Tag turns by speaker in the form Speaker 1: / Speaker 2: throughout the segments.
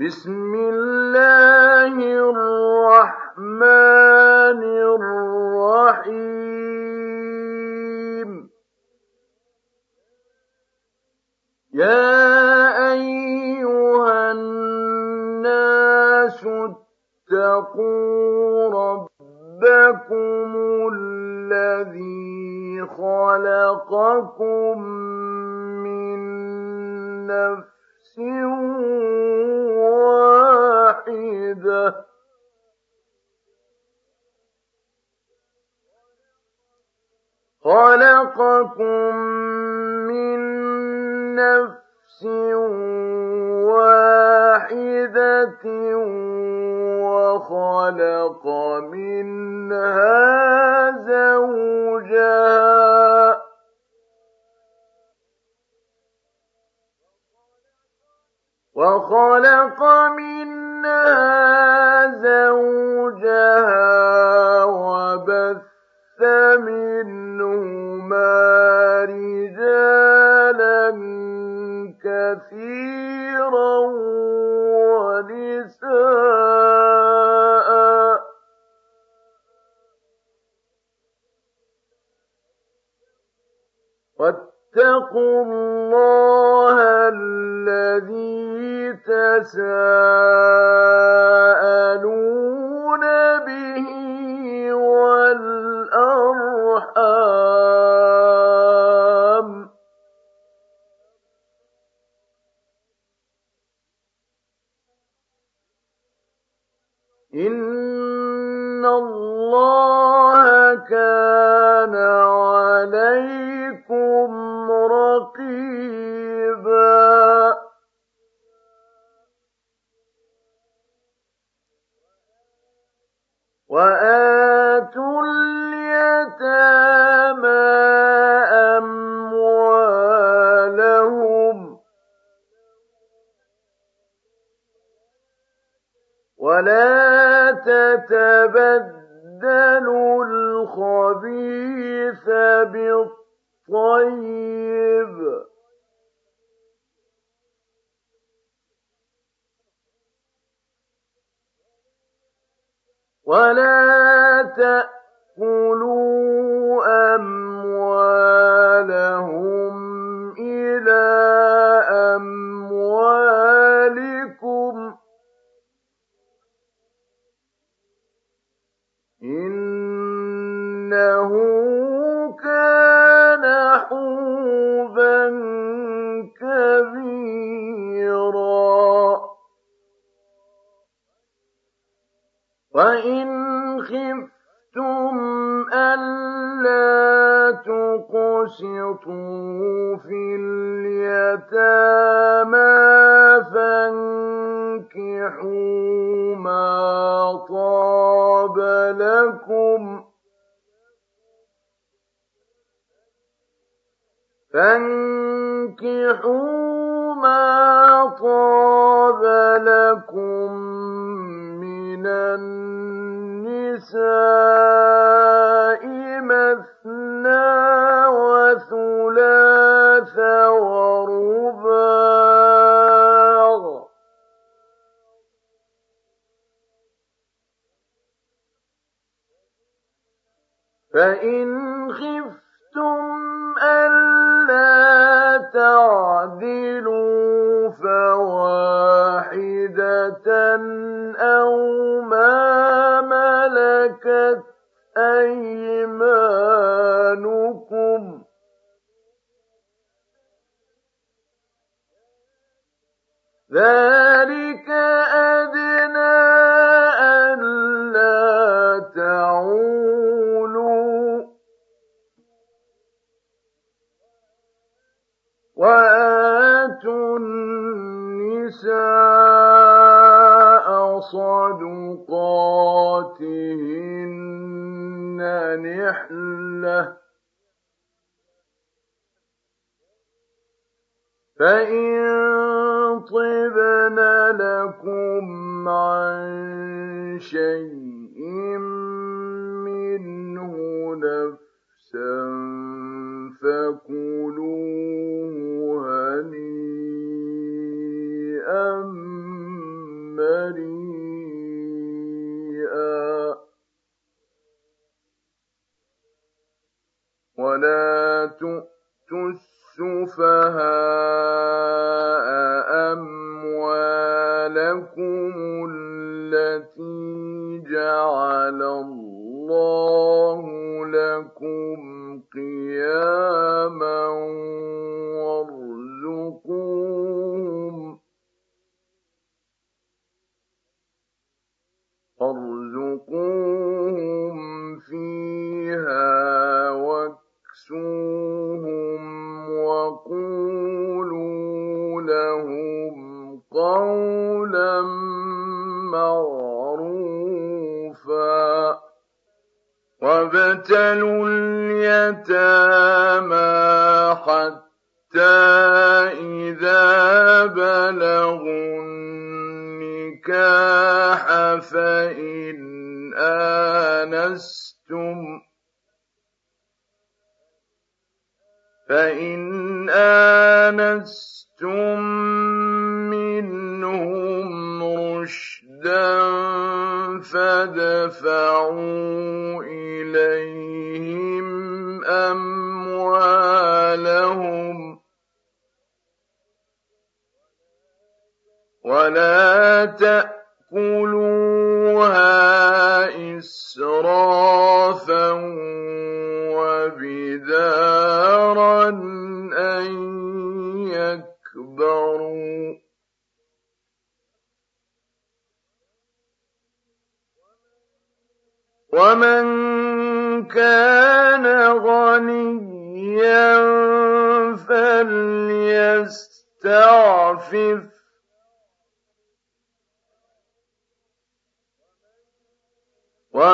Speaker 1: بسم الله الرحمن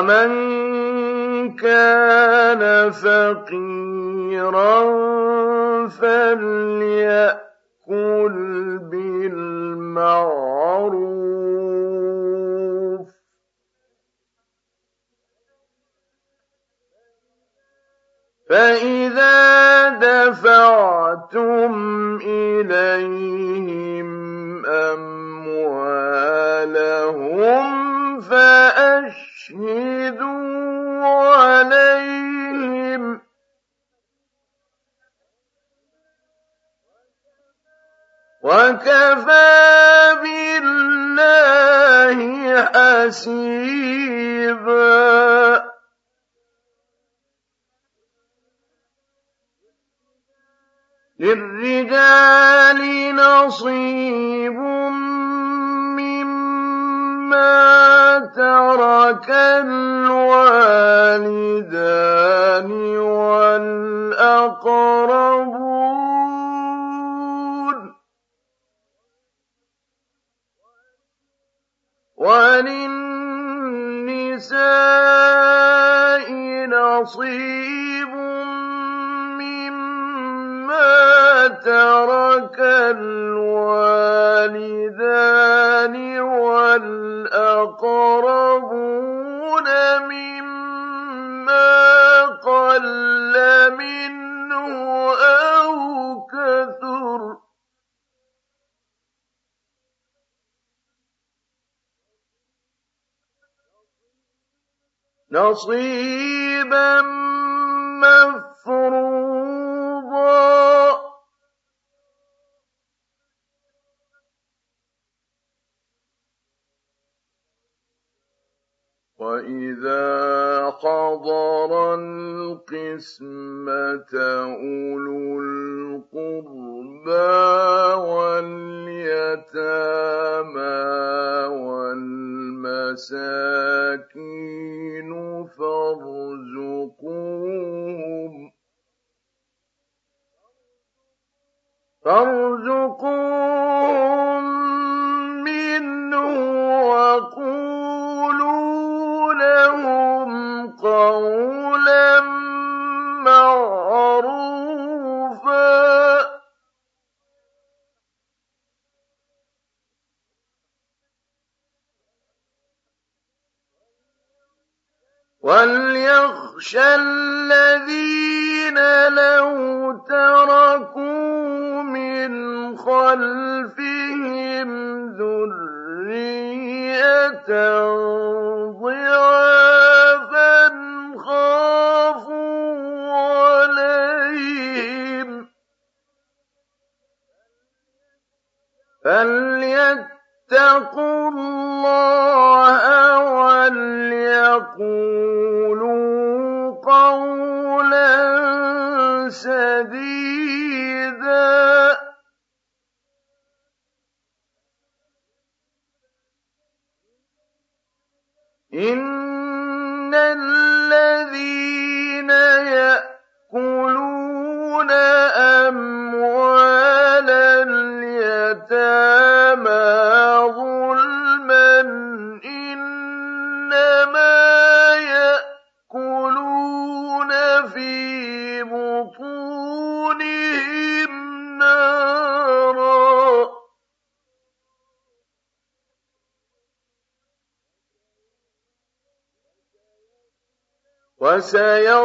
Speaker 1: ومن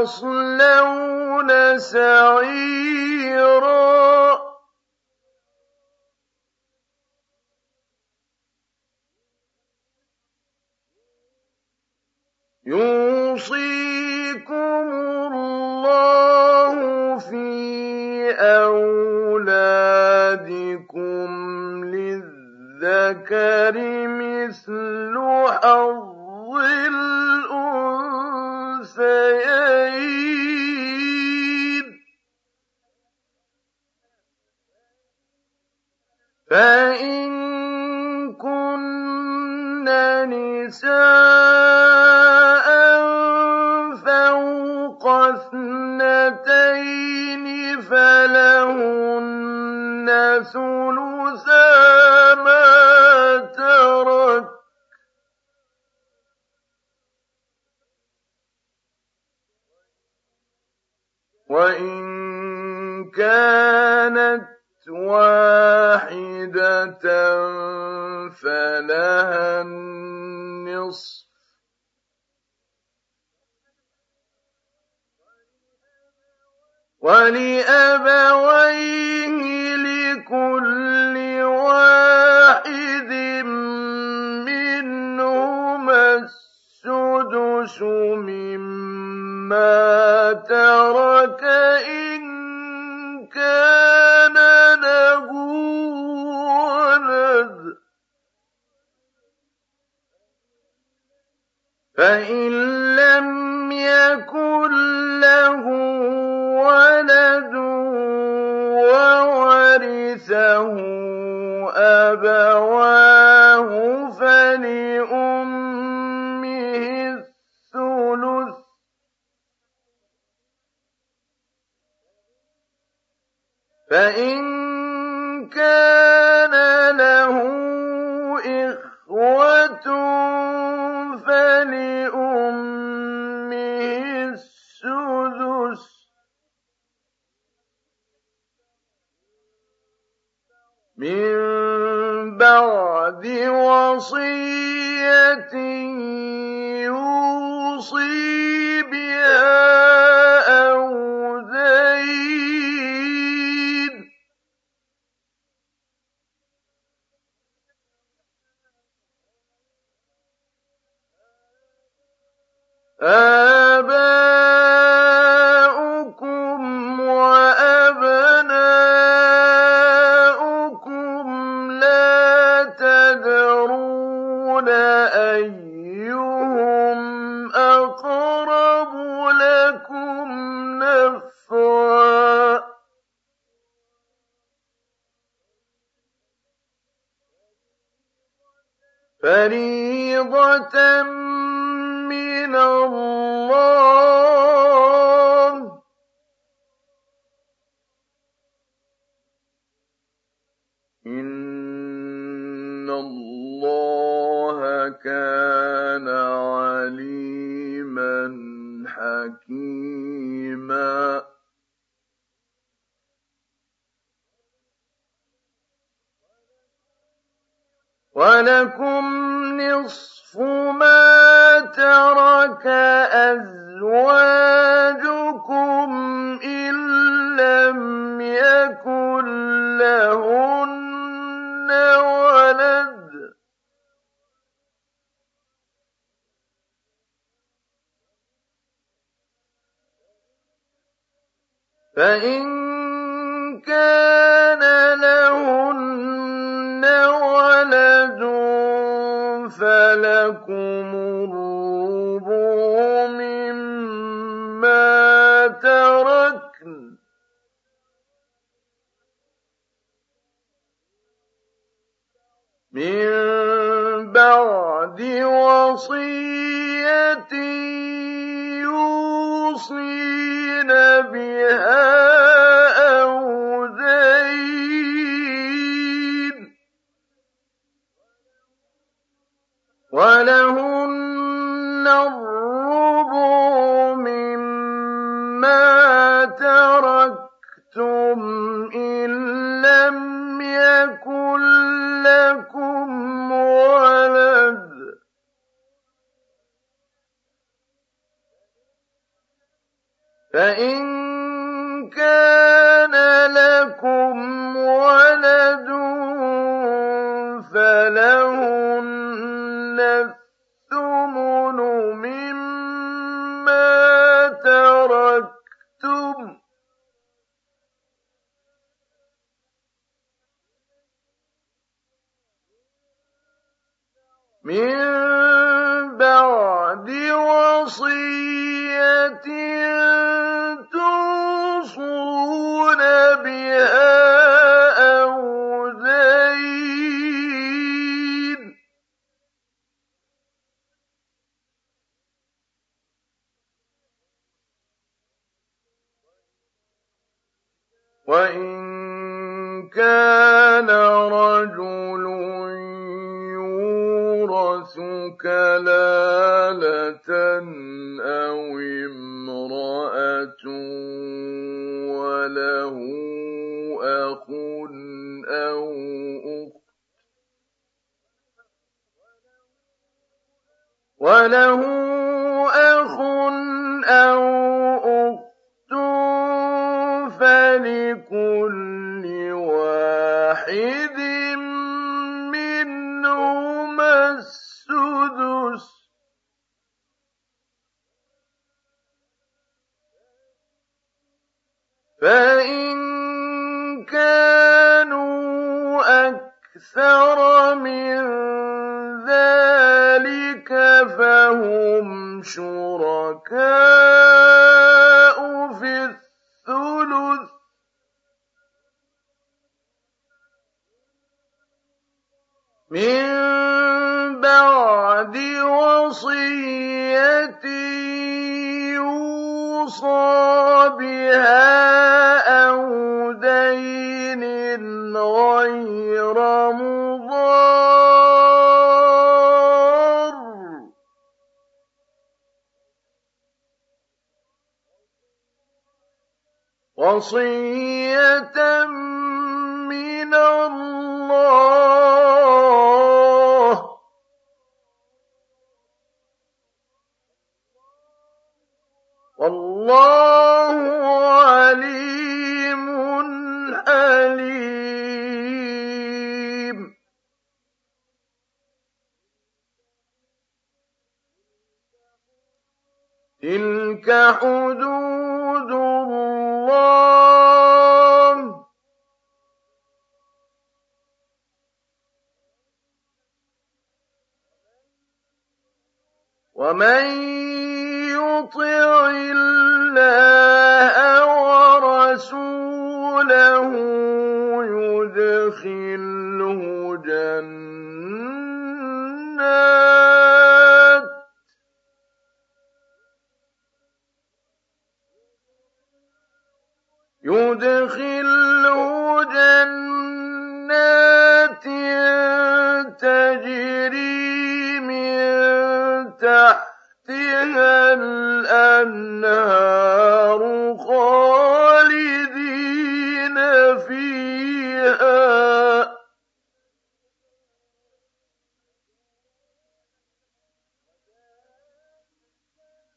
Speaker 1: وَسَيَصْلَوْنَ سَعِيرًا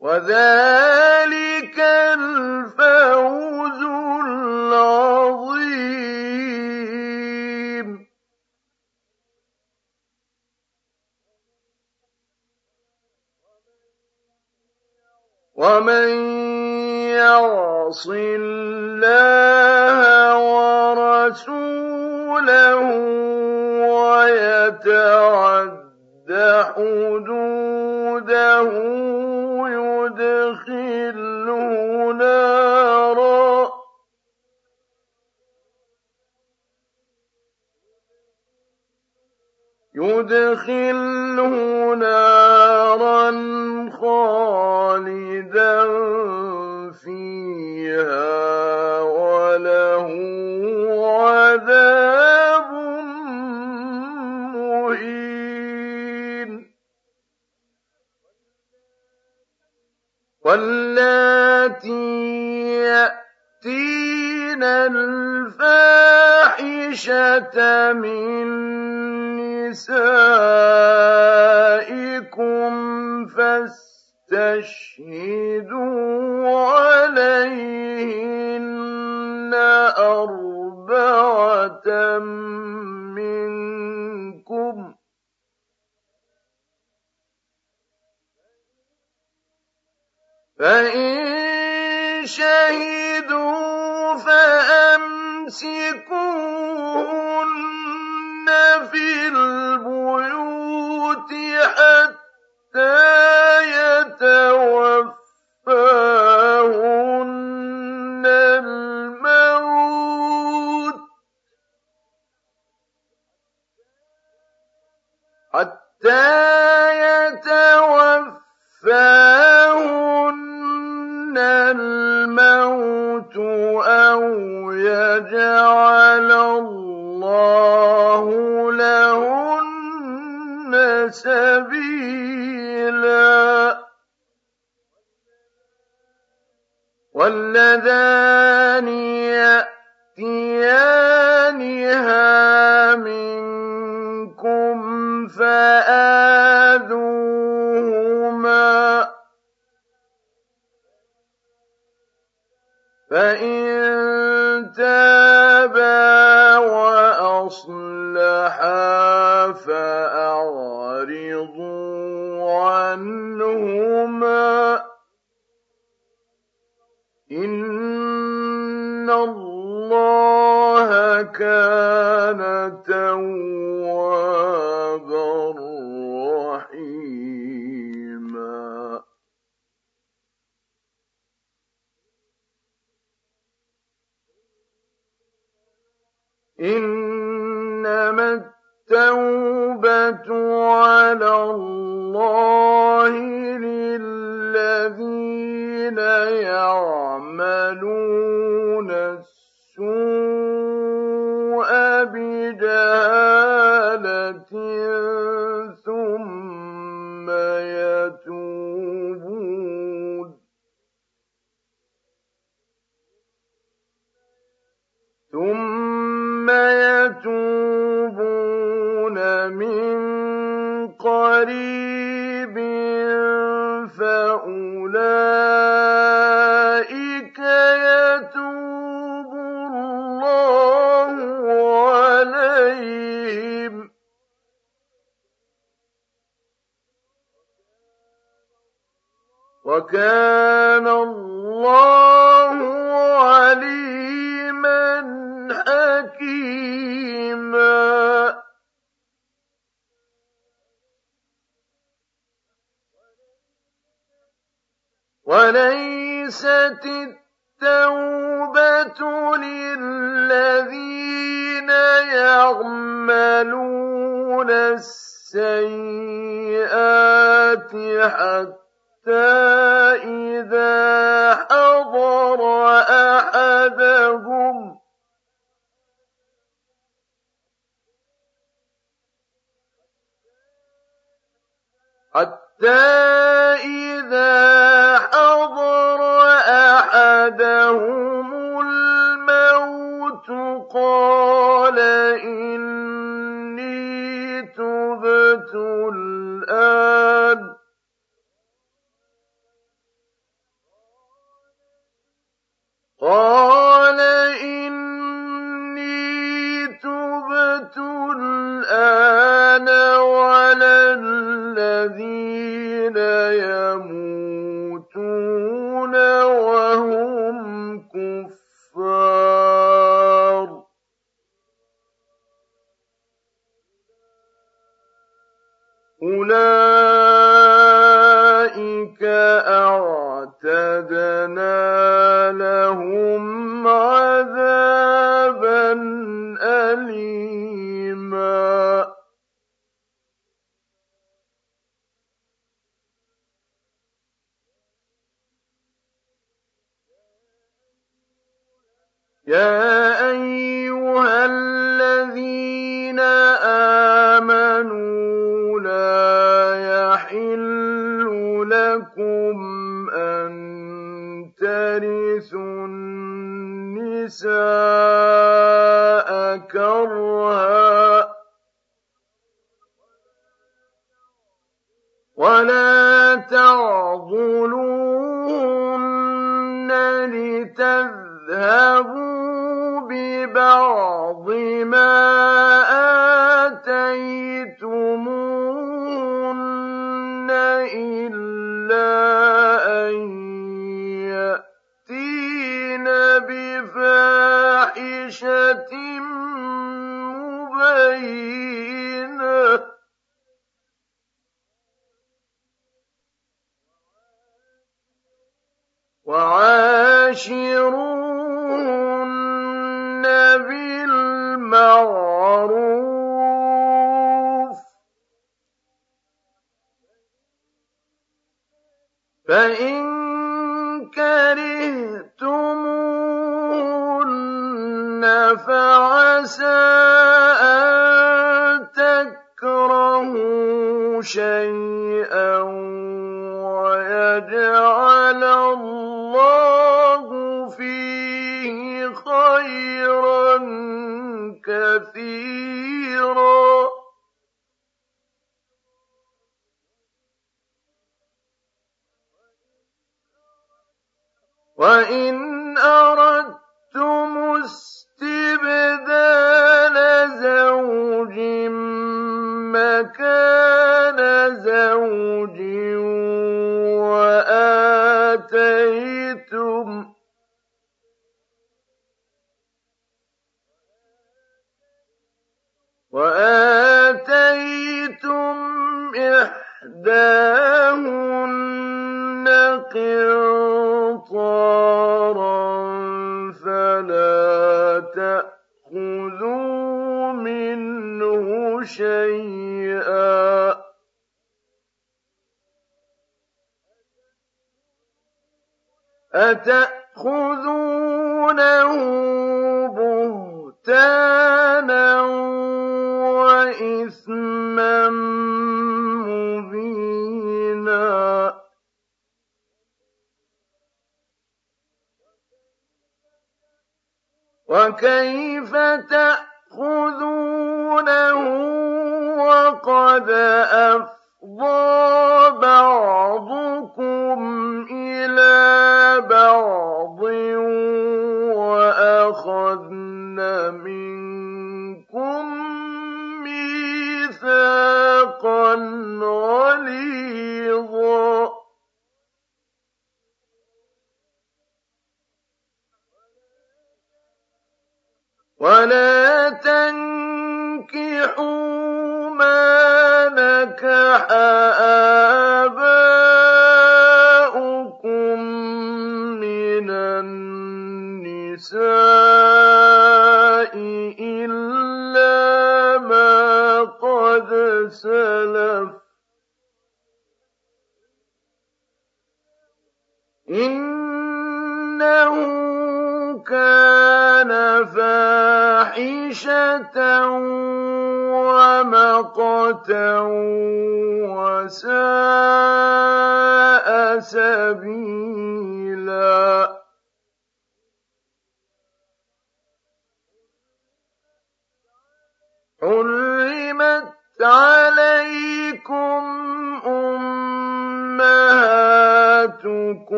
Speaker 1: وذلك بِفَاحِشَةٍ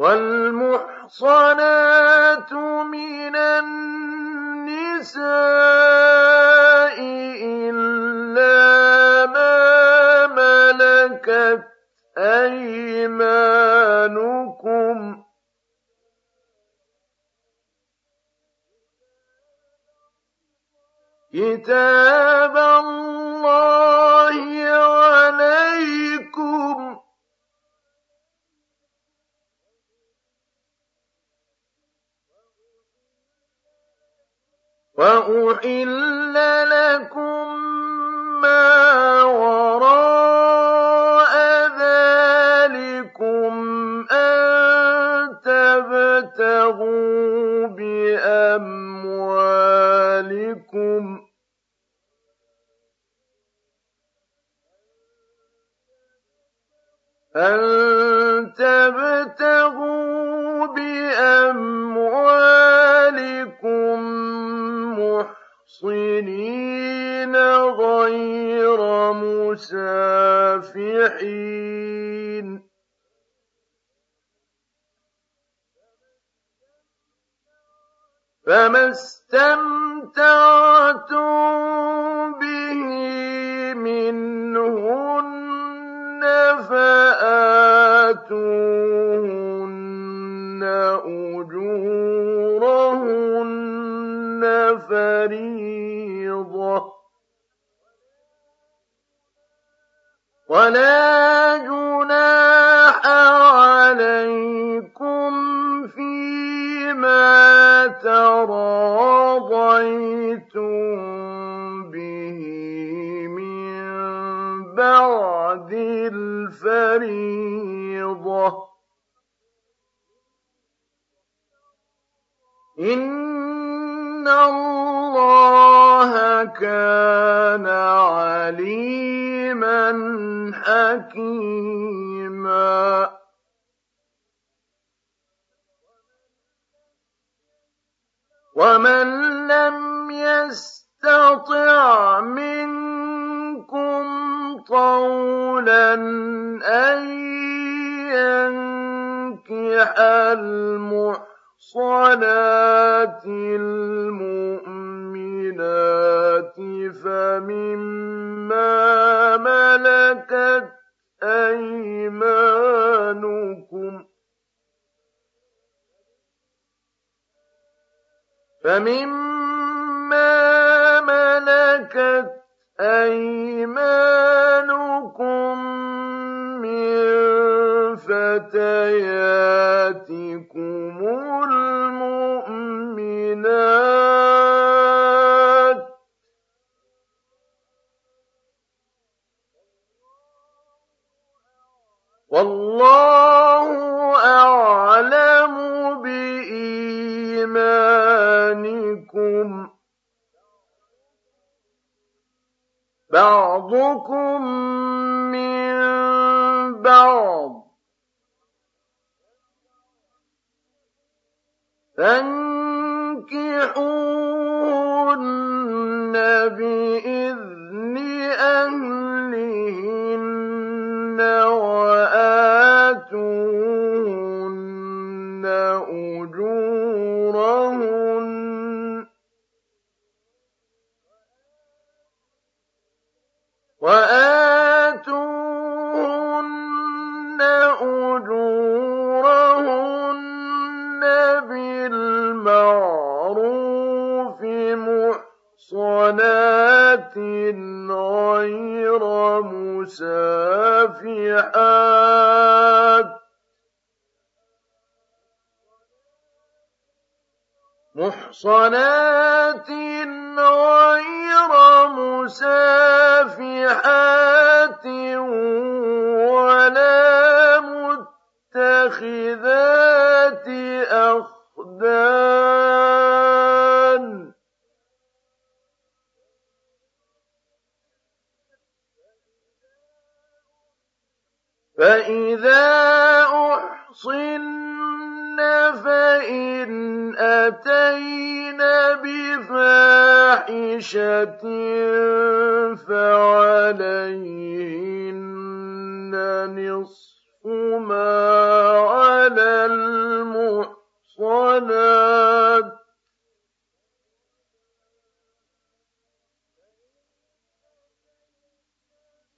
Speaker 1: والمحصنات من النساء إلا ما ملكت أيمانكم. كتاب وأحل لكم ما وراء ذلكم أن تبتغوا بأموالكم أن تبتغوا بأموالكم محصنين غير مسافحين فما استمتعتم به منهن فآتوهن أجورهن فريضة. ولا جناح عليكم فيما تراضيتم به من بعد الفريضة. إن الله كان عليما حكيما. ومن لم يستطع منكم طولا أن ينكح تنكح المحصنات المؤمنات فمما ملكت أيمانكم فمما ملكت أيمانكم من فتياتكم المؤمنات والله أعلم بإيمانكم بعضكم من بعض فانكحوهن بإذن أهلهن وآتوهن أجورهن وآتوهن محصنات غير مسافحات. محصنات غير مسافحات ولا متخذات أخدان. فإذا أحصن فإن أتين بفاحشة فعليهن نصف ما على المحصنات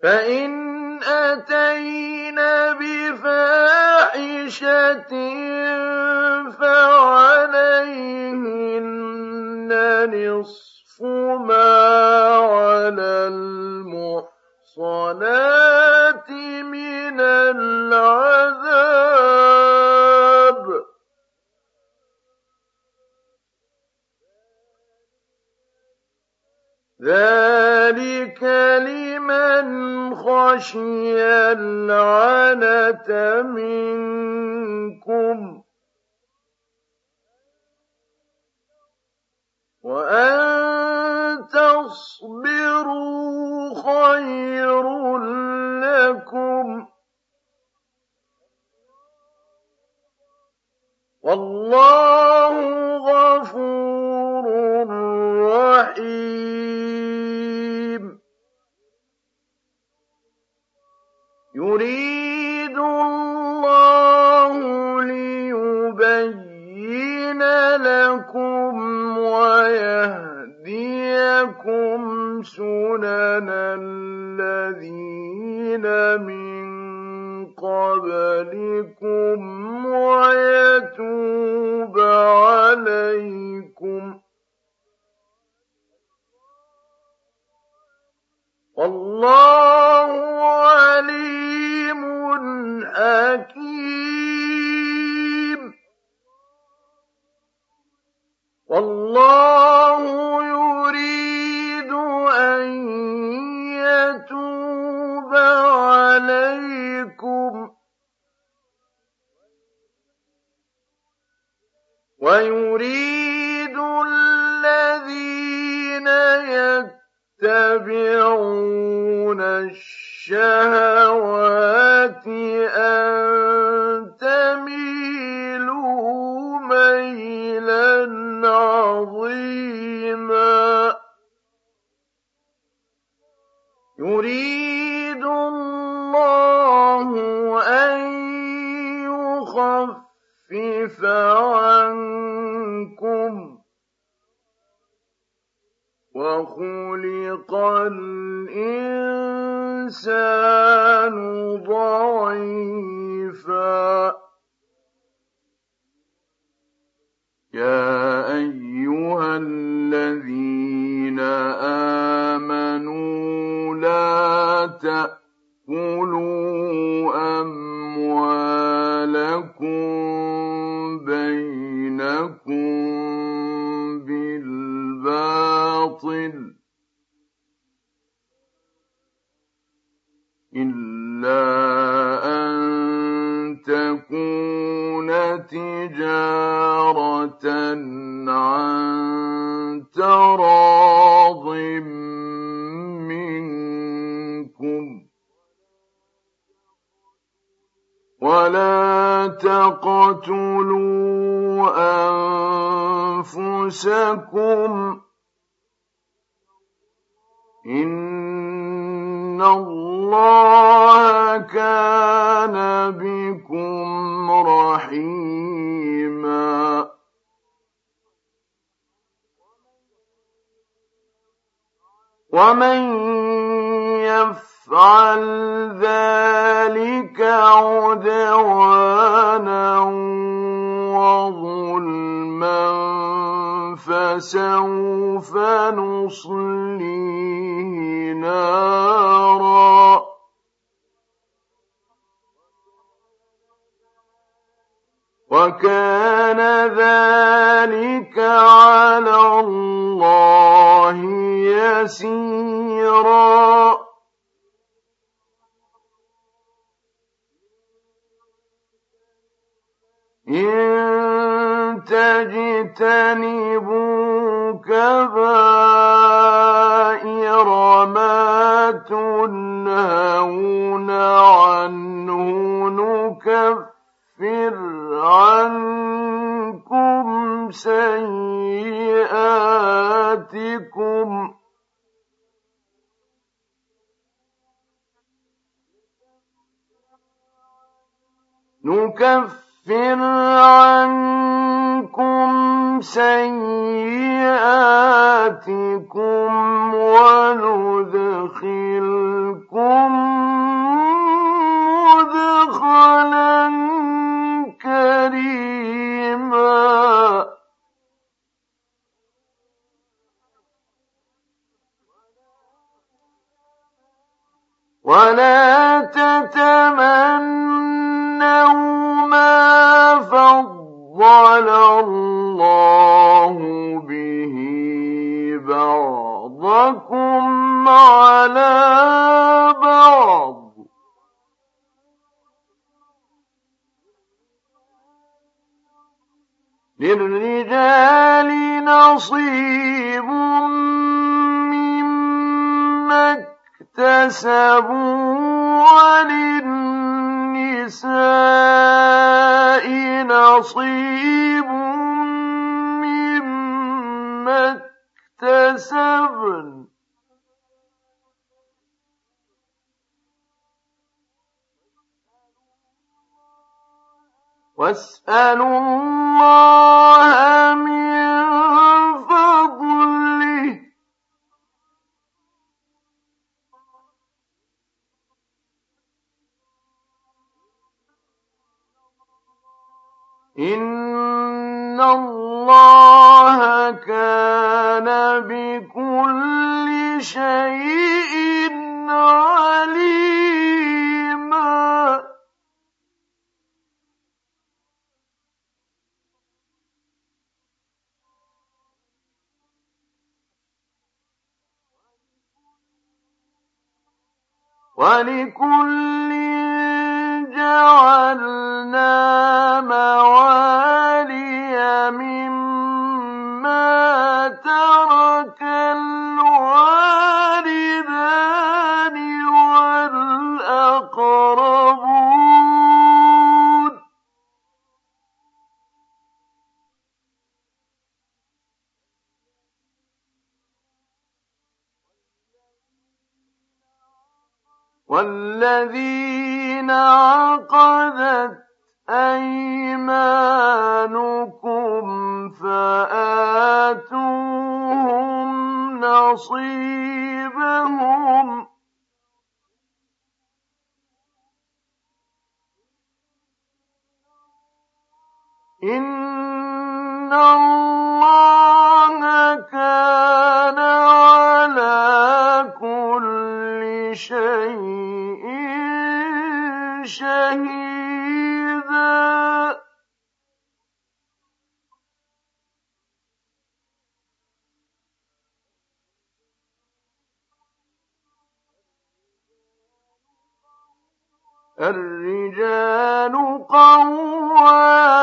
Speaker 1: فإن أتين بفاحشة فعليهن نصف ما على المحصنات من العذاب ذلك لمن خشي العنة منكم وأن تصبروا خير لكم والله غفور رحيم يريد الله ليبين لكم ويهديكم سنن الذين من قبلكم ويتوب عليكم الرجال قوامون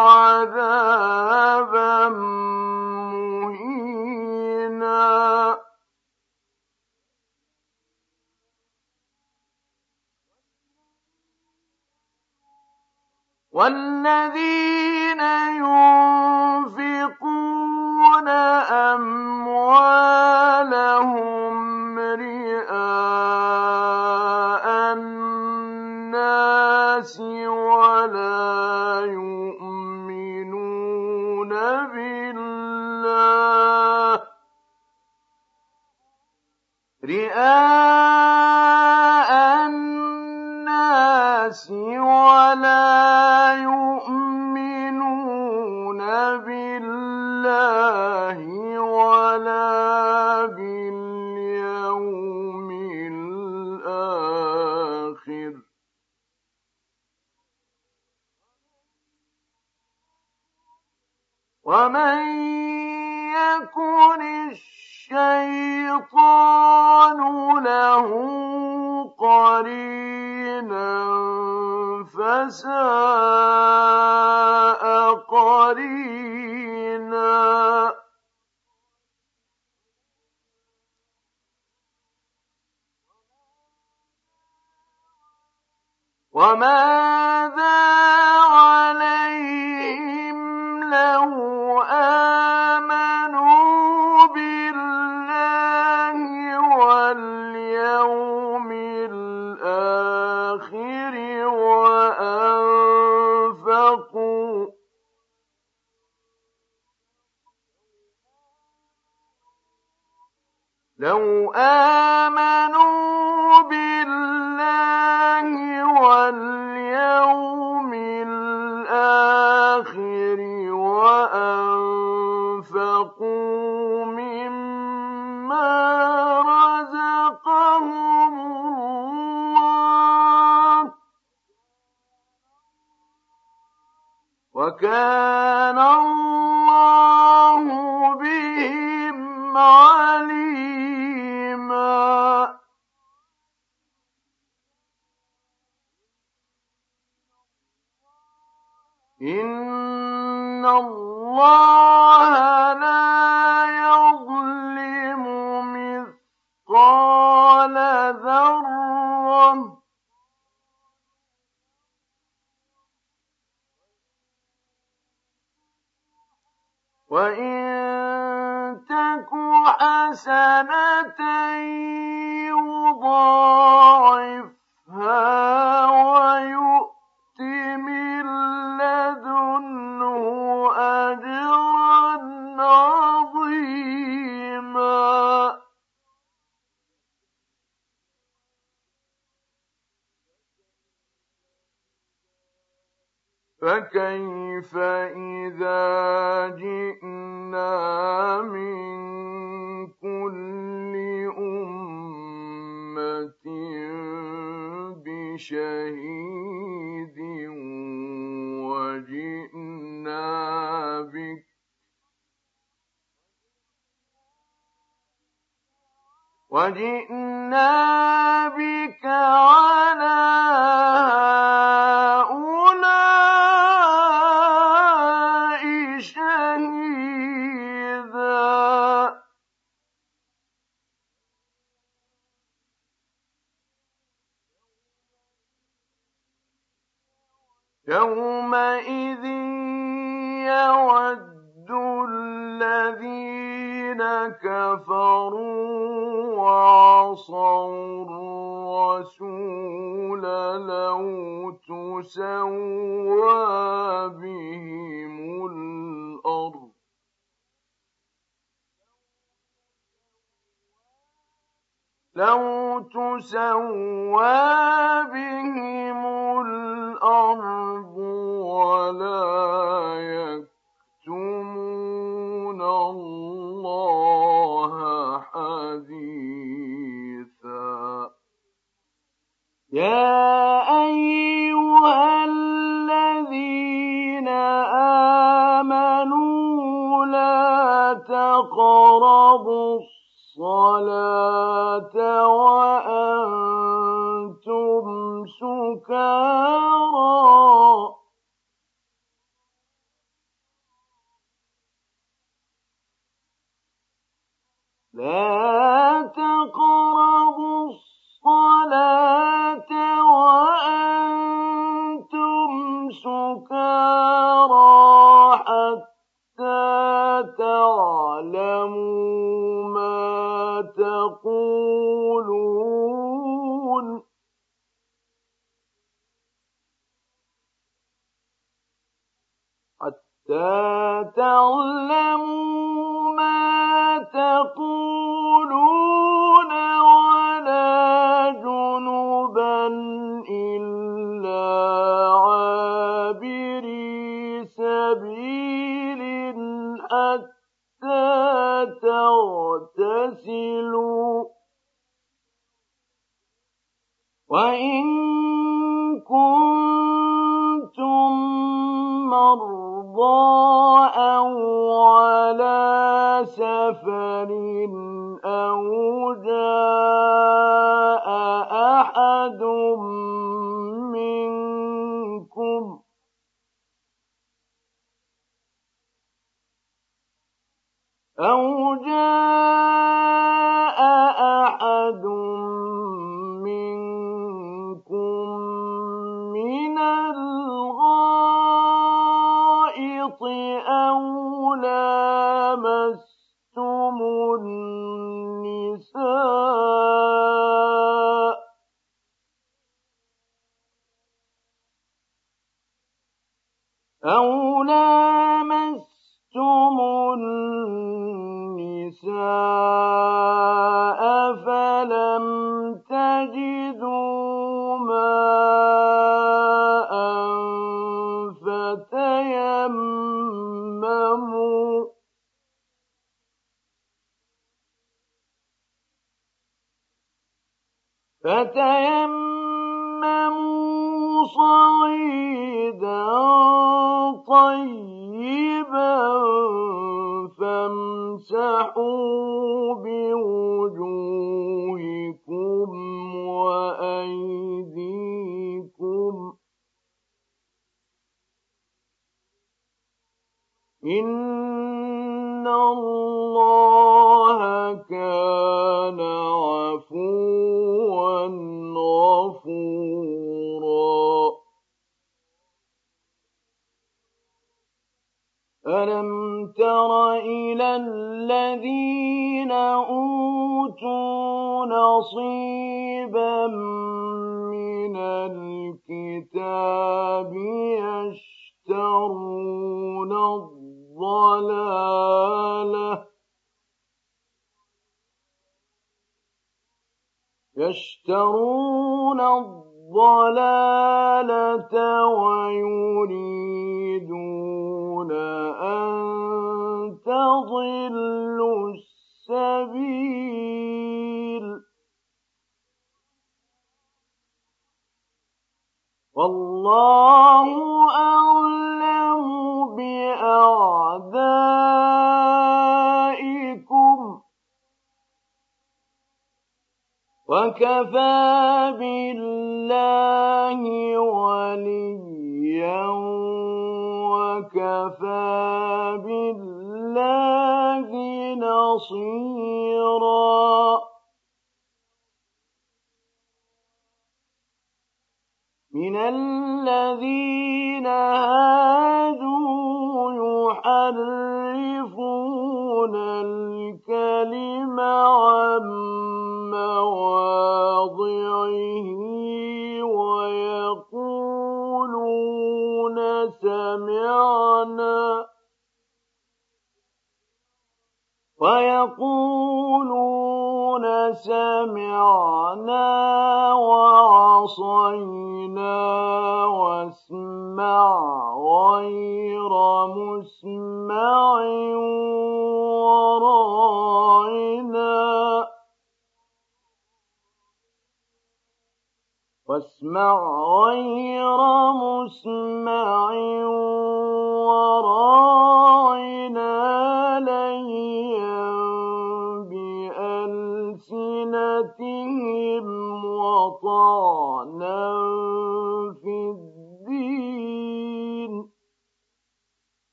Speaker 1: لامستم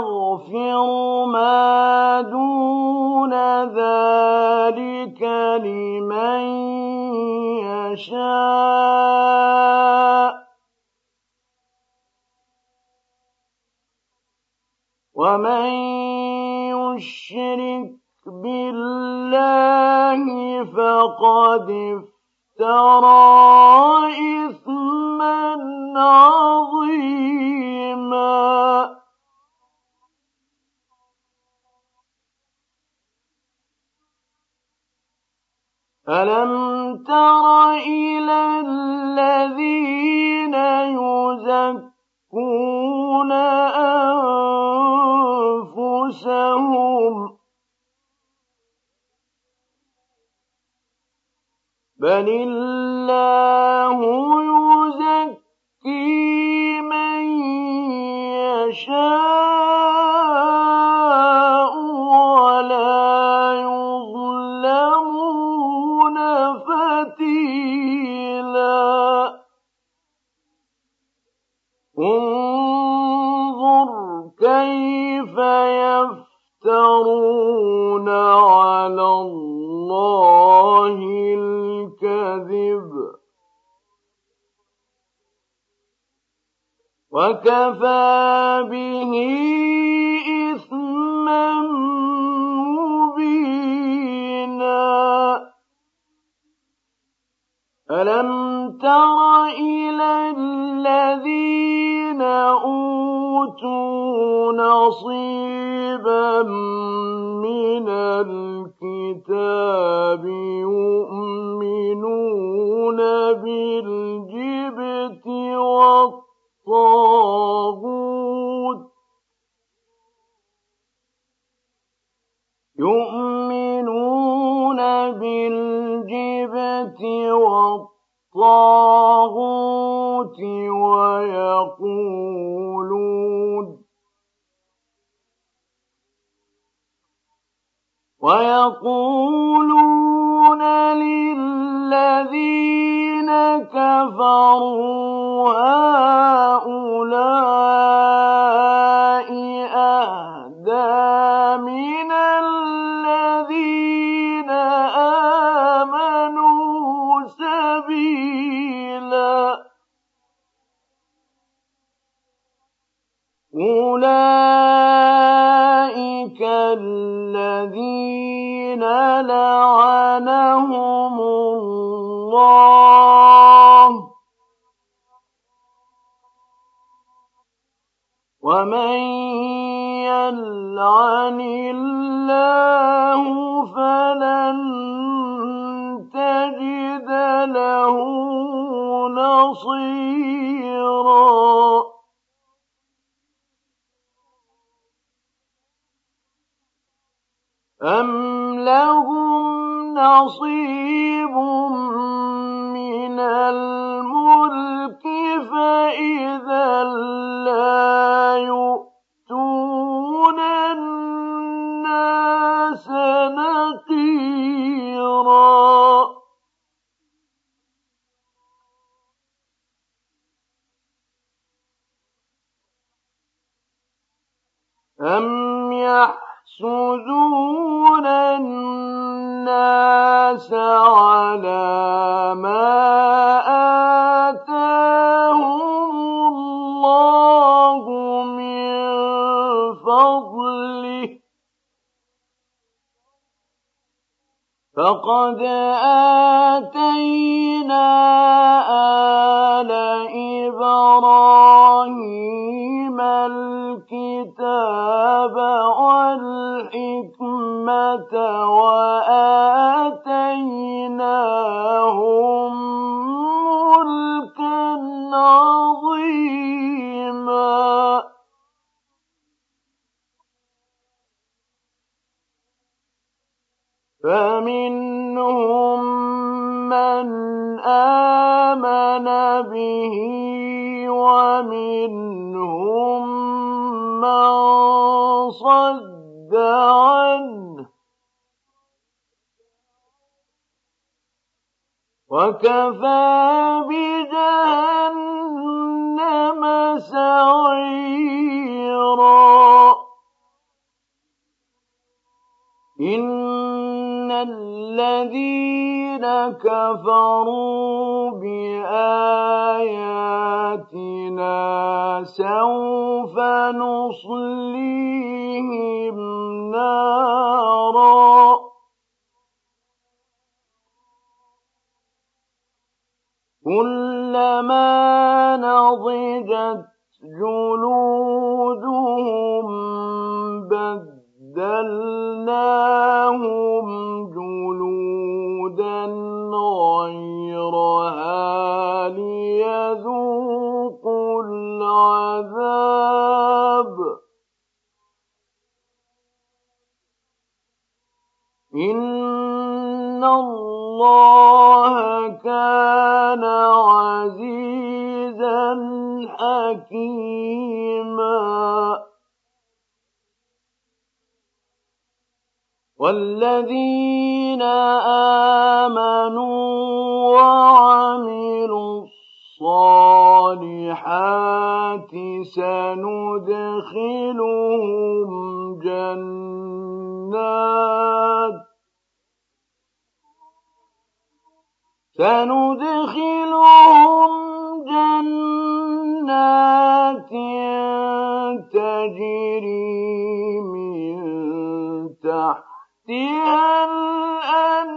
Speaker 1: ويغفر ما دون ذلك لمن يشاء ومن يشرك بالله فقد افترى إثما عظيما ألم تر إلى الذين يزكون أنفسهم بل الله يزكي من يشاء يفترون على الله الكذب. وكفى به إثما مبينا. ألم تر إلى الذين أوتوا نصيبا من الكتاب يؤمنون بالجبت والطاغوت يؤمنون بالجبت والطاغوت ويقولون ويقولون للذين كفروا هؤلاء أهدى من أولئك الذين لعنهم الله ومن يلعن الله فلن تجد له نصيرا أم لهم نصيب من الملك فإذا لا يؤتون الناس نقيرا أم يحسدون الناس على ما آتاهم الله من فضله. فقد آتينا آل الكتاب والحكمة وآتيناهم ملكا عظيما. فمنهم من آمن به ومنهم من صد عنه وكفى بجهنم سعيرا إن الذين كفروا بآياتنا سوف نصليهم نارا كلما نضجت جلودهم بدلناهم جلودا غيرها ليذوقوا العذاب. إن الله كان عزيزا حكيما. والذين آمنوا وعملوا الصالحات سندخلهم جنات سندخلهم جنات تجري من تحتها الأنهار.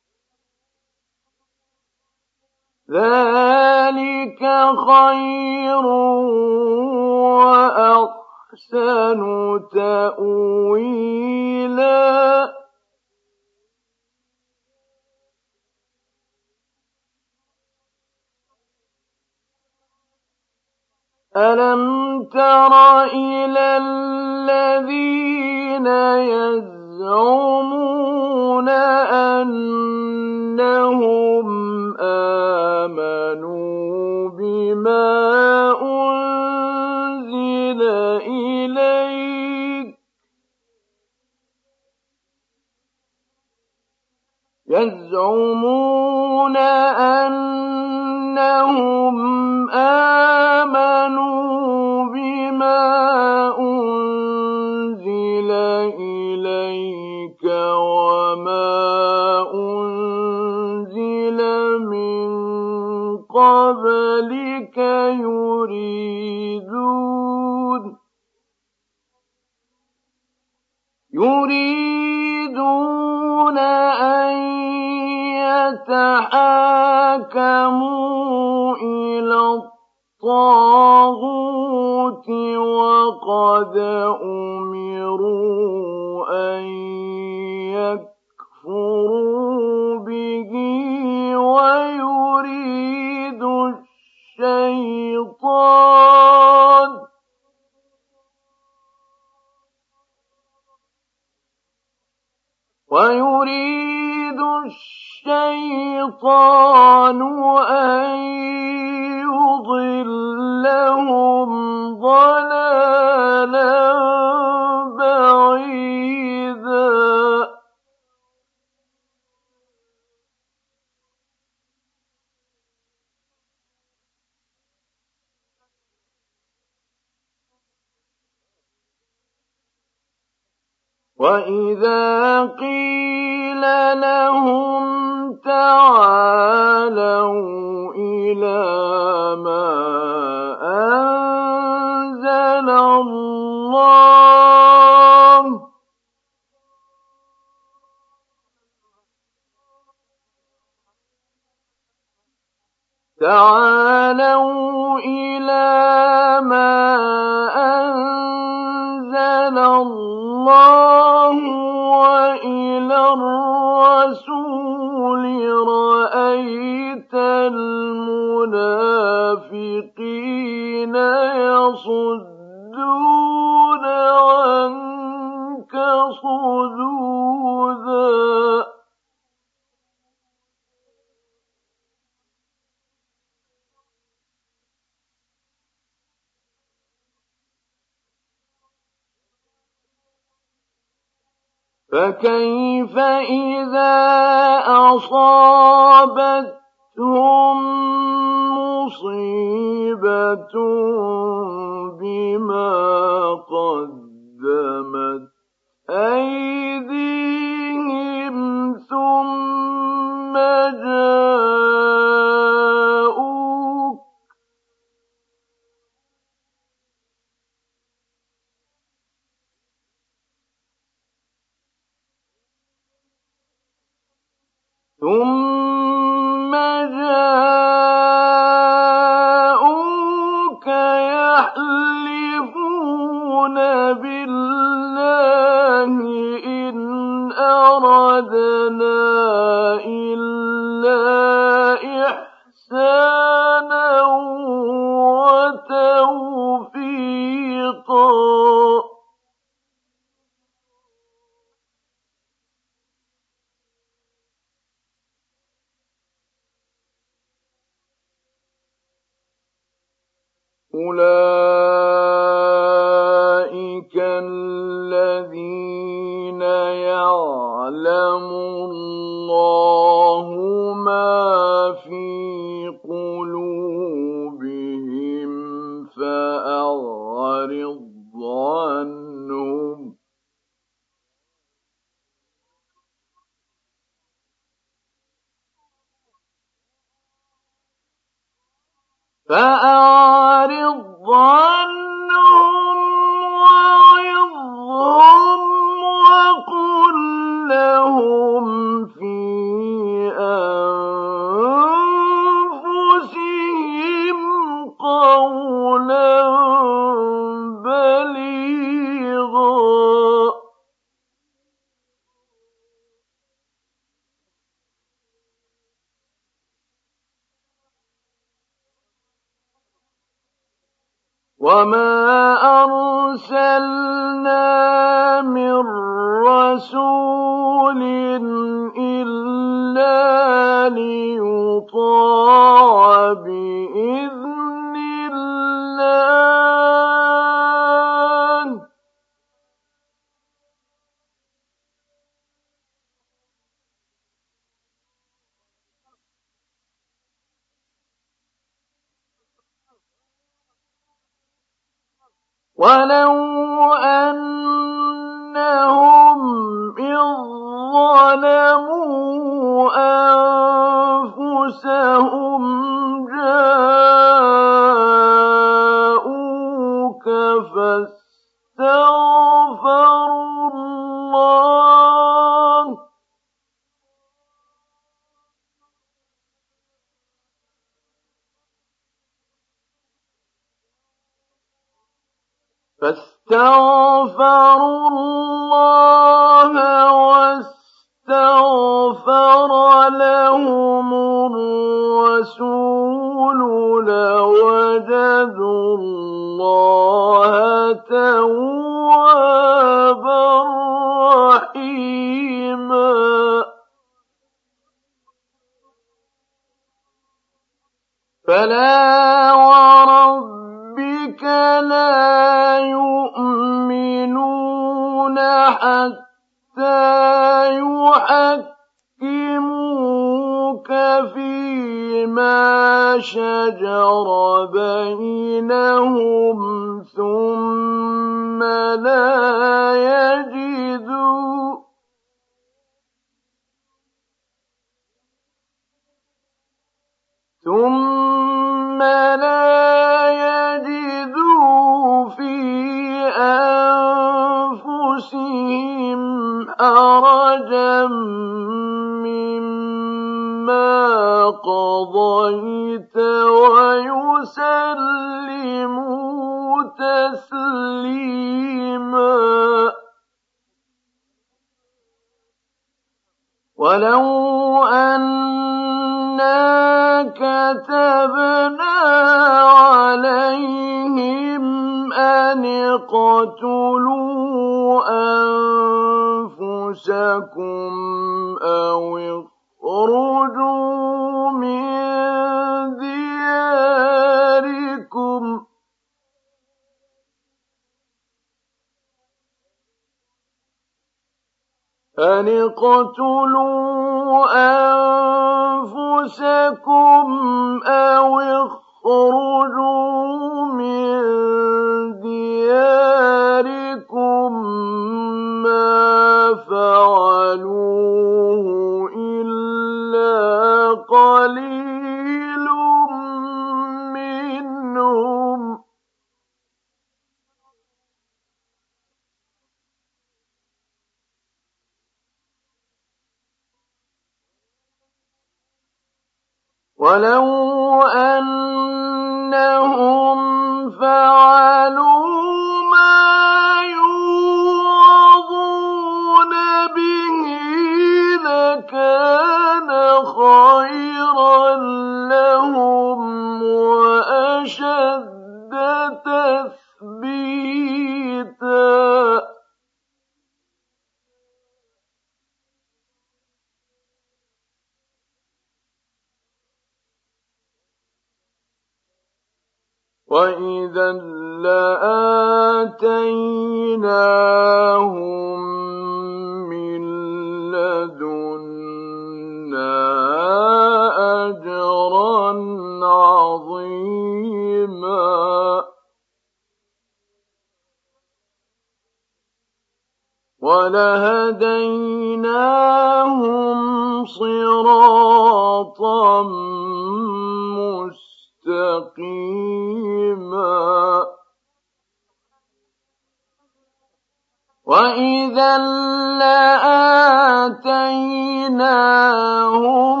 Speaker 1: لآتيناهم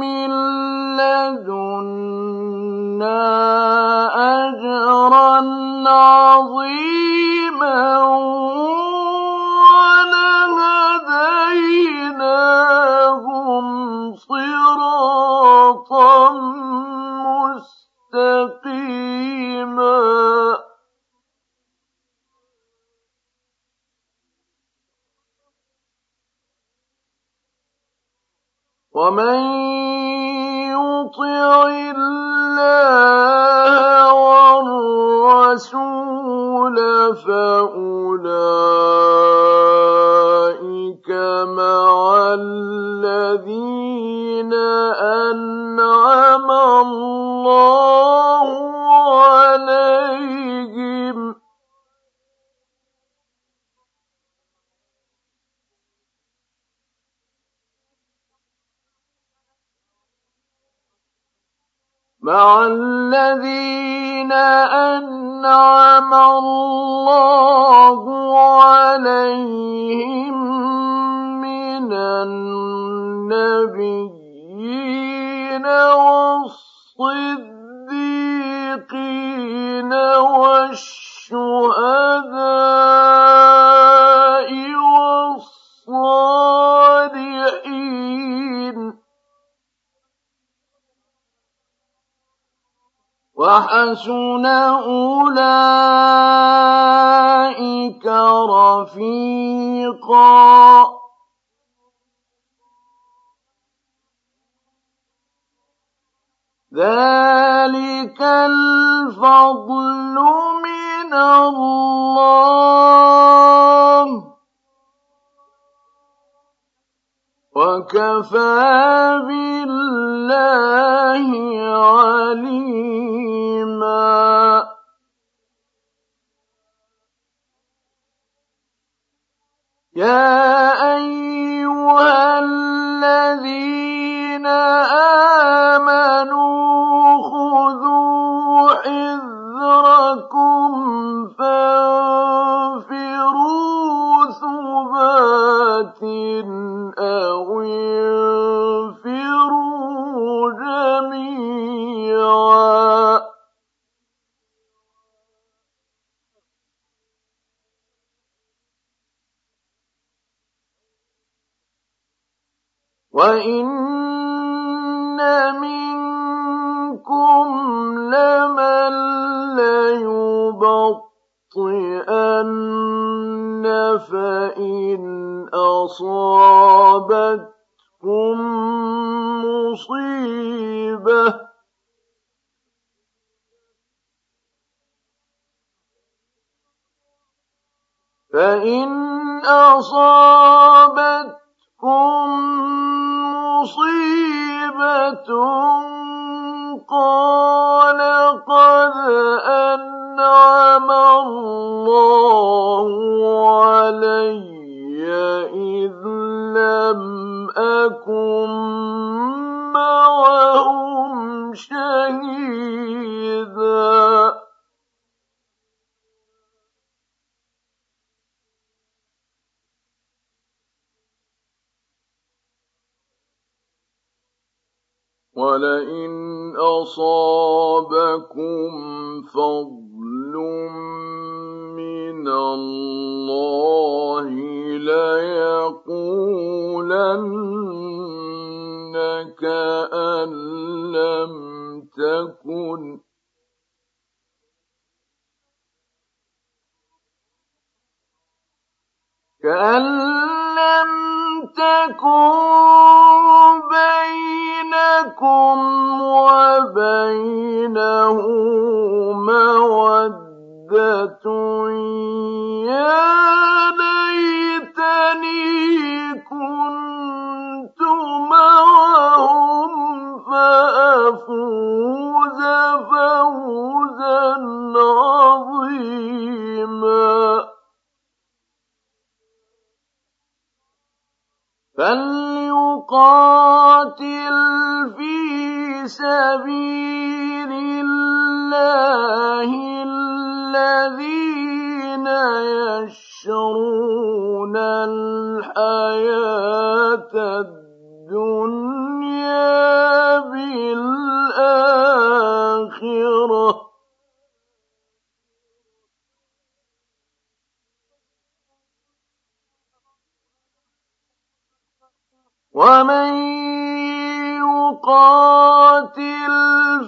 Speaker 1: من لدنا أجرا عظيما ومن يطع الله والرسول فاولئك مع الذين انعم الله عليهم مع الذين أنعم الله عليهم من النبيين والصديقين والشهداء والصالحين وحسن أولئك رفيقا. ذلك الفضل من الله. وكفى بالله عليما. يا أيها الذين آمنوا خذوا حذركم فانفروا. ثبات أو انفروا جميعا. وإن منكم لمن ليبطئن فإن أصابتكم مصيبة فإن أصابتكم مصيبة قال قد أنعم الله عليّ إذ لم أكن معهم شهيدا. ولئن أصابكم فضل من الله ليقولن كأن لم تكن كأن لم تكن بينكم وبينه مودة. يا ليتني كنت معهم فأفوز فوزا عظيما. فليقاتل في سبيل الله الذين يشرون الحياة الدنيا بالآخرة ومن يقاتل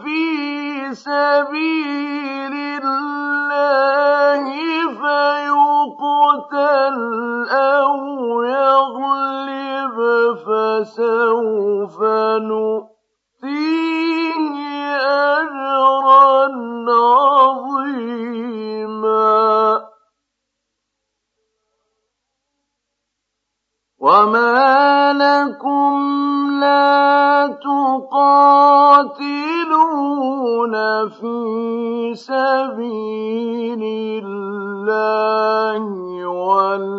Speaker 1: في سبيل الله فيقتل أو يغلب فسوف نؤتيه اجرا عظيما وما لكم لا تقاتلون في سبيل الله والمستضعفين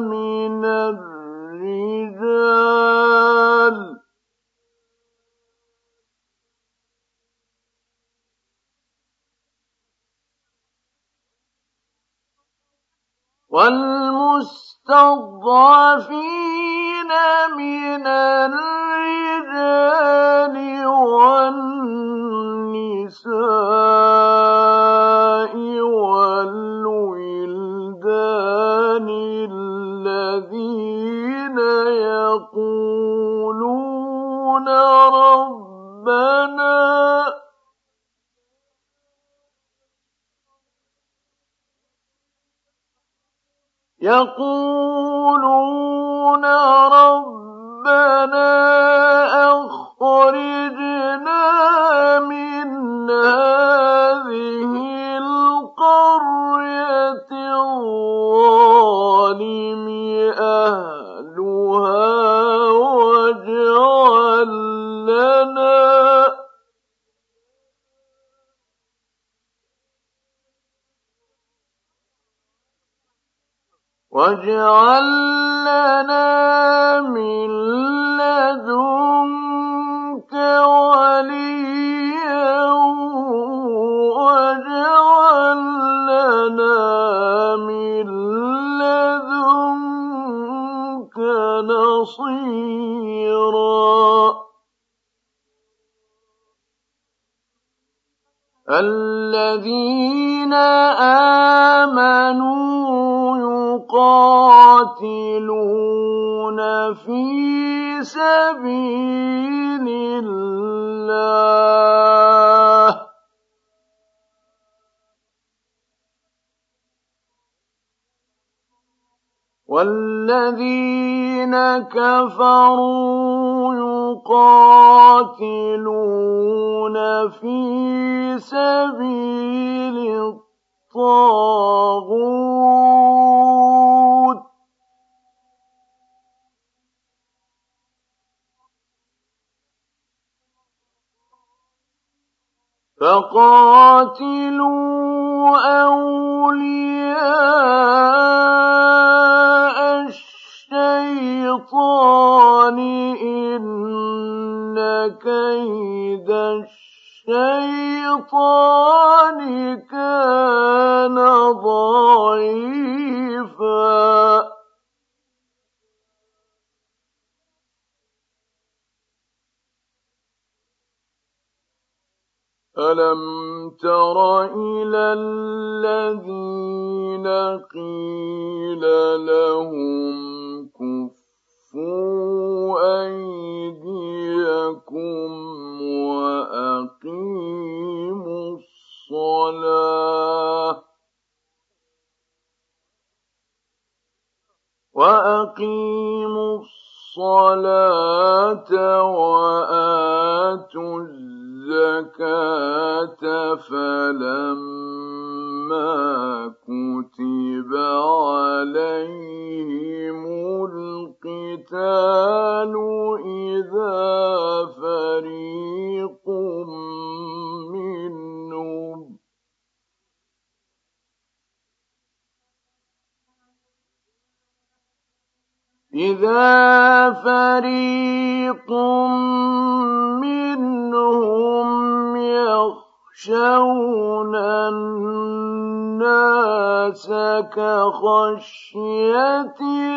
Speaker 1: من الرجال والمستضعفين من الرجال والنساء والولدان الذين يقولون ربنا يقولون ربنا من لدنك وليا من لدنك نصيرا. الذين آمنوا يقاتلون في سبيل الله. والذين كفروا يقاتلون في سبيل الطاغوت. فقاتلوا أولياء الشيطان إن كيد الشيطان كان ضعيفا. ألم تر إلى الذين قيل لهم كفوا أيديكم وأقيموا الصلاة وأقيموا الصلاة وآتوا الزكاة فلما كتب عليهم القتال إذا فريق منهم إذا فريق منهم يخشون الناس كخشية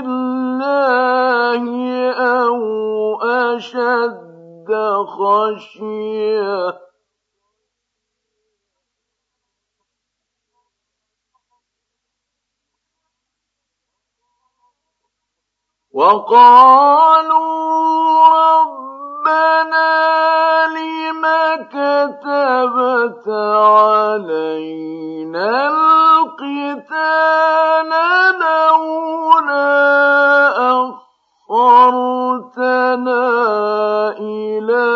Speaker 1: الله أو أشد خشيه وقالوا ربنا لم كتبت علينا القتال لولا أخرتنا إلى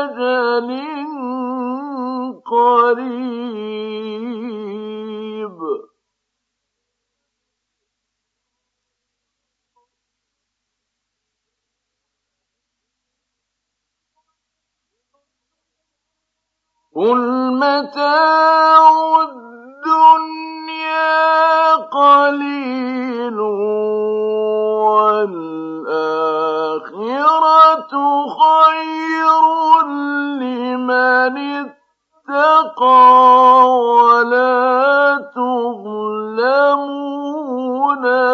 Speaker 1: أجل قريب. قل متاع الدنيا قليل والآخرة خير لمن اتقى ولا تظلمون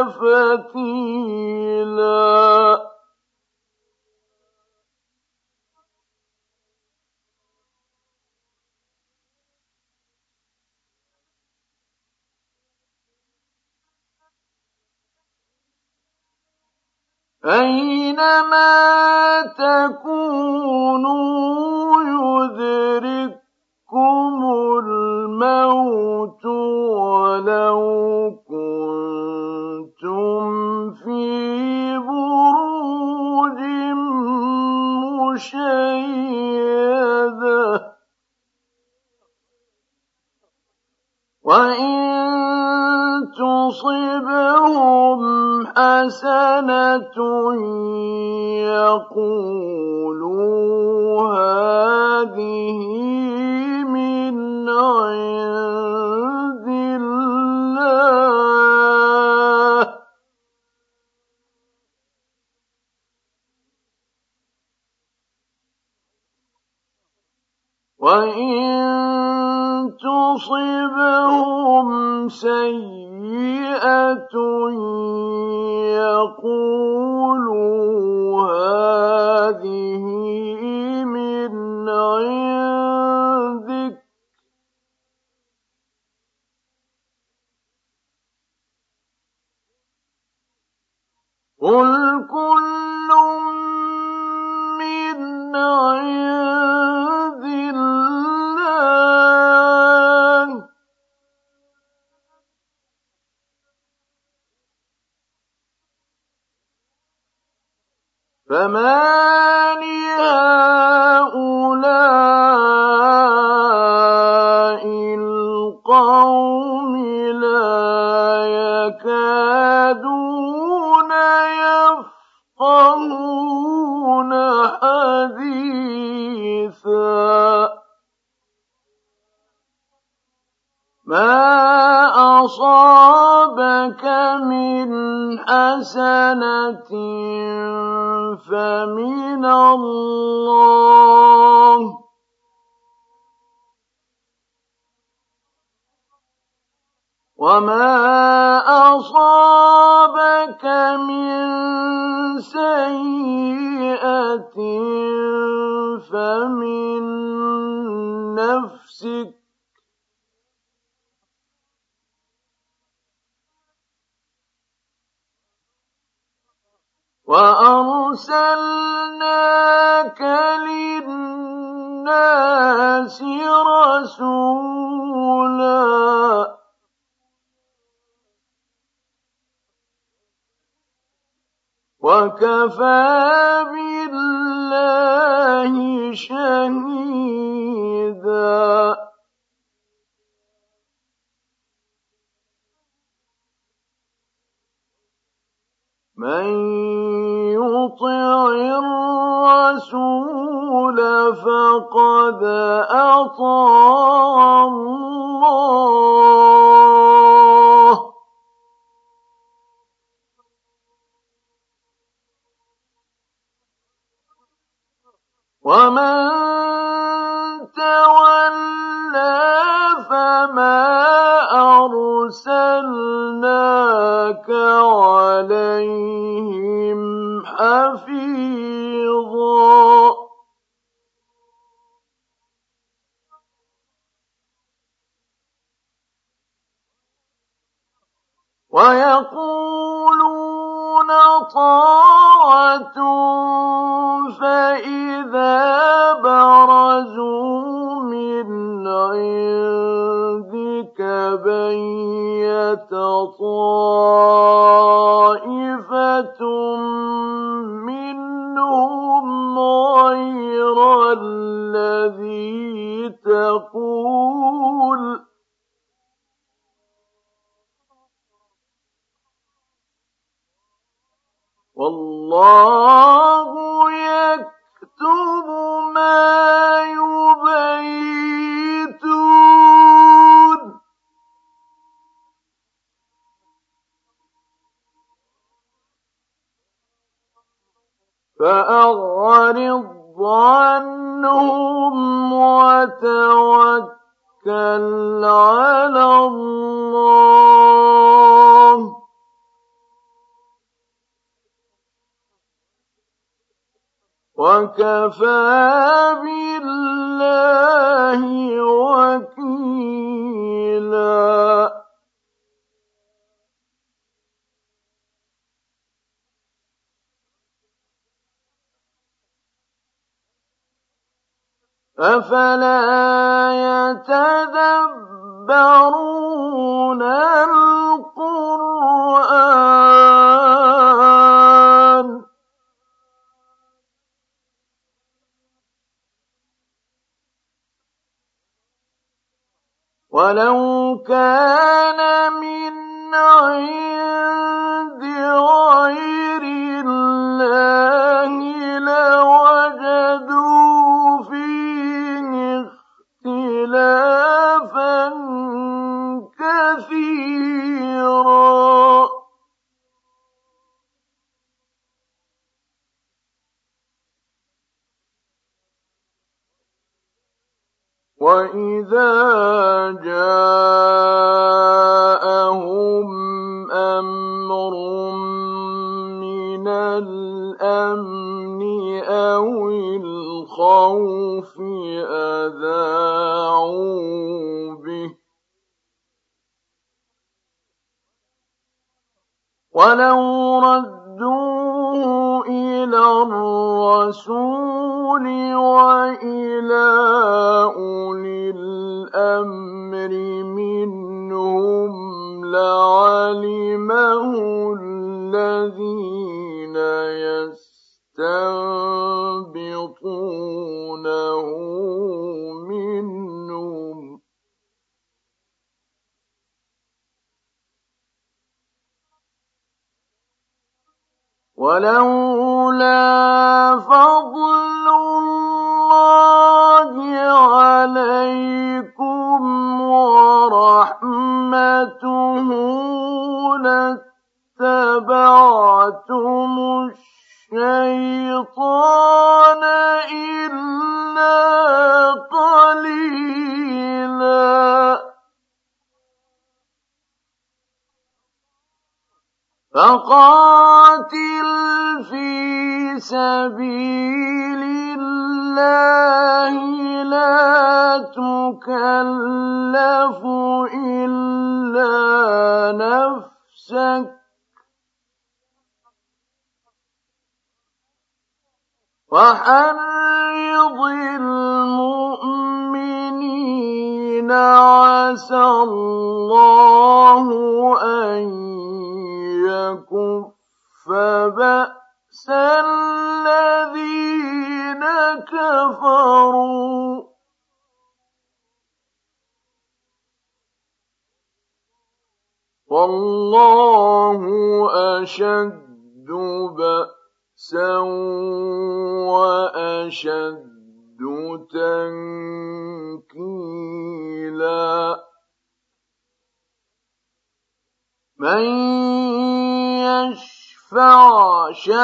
Speaker 1: فتيلاً أينما تكونوا يدرككم الموت ولو كنتم في بروج مشيدة وإن تصبهم حسنة يقولوا هذه من عند الله وإن تصبهم سيئة يقولوا هذه من عندك قل كل من عند فما لهؤلاء القوم لا يكادون يفقهون حديثا ما أصابك من حسنة الله وكفى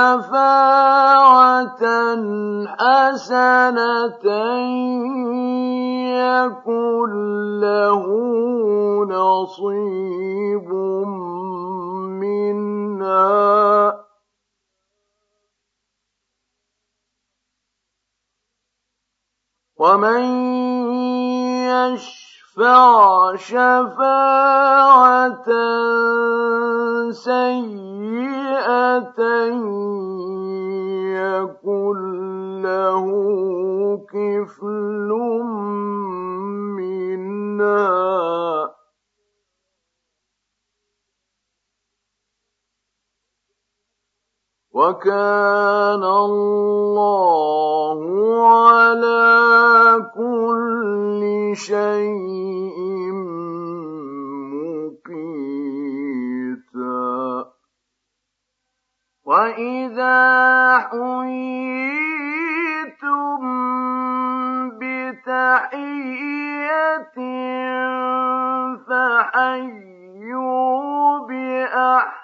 Speaker 1: شفاعة حسنة يكن له نصيب منها. ومن يشفع تشفع شفاعة سيئة يكن له كفل منها وكان الله على كل شيء مقيتا. وإذا حييتم بتحية فحيوا بأحسن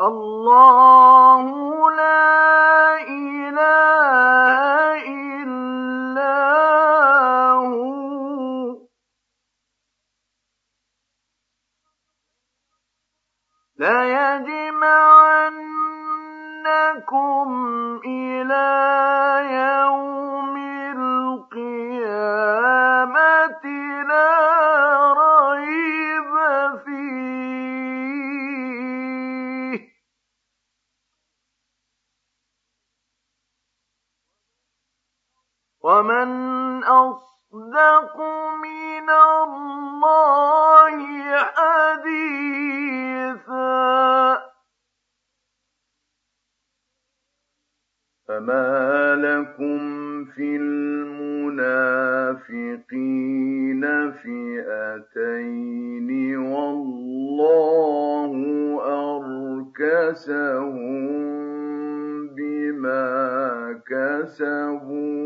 Speaker 1: الله المنافقين فئتين والله أركسهم بما كسبوا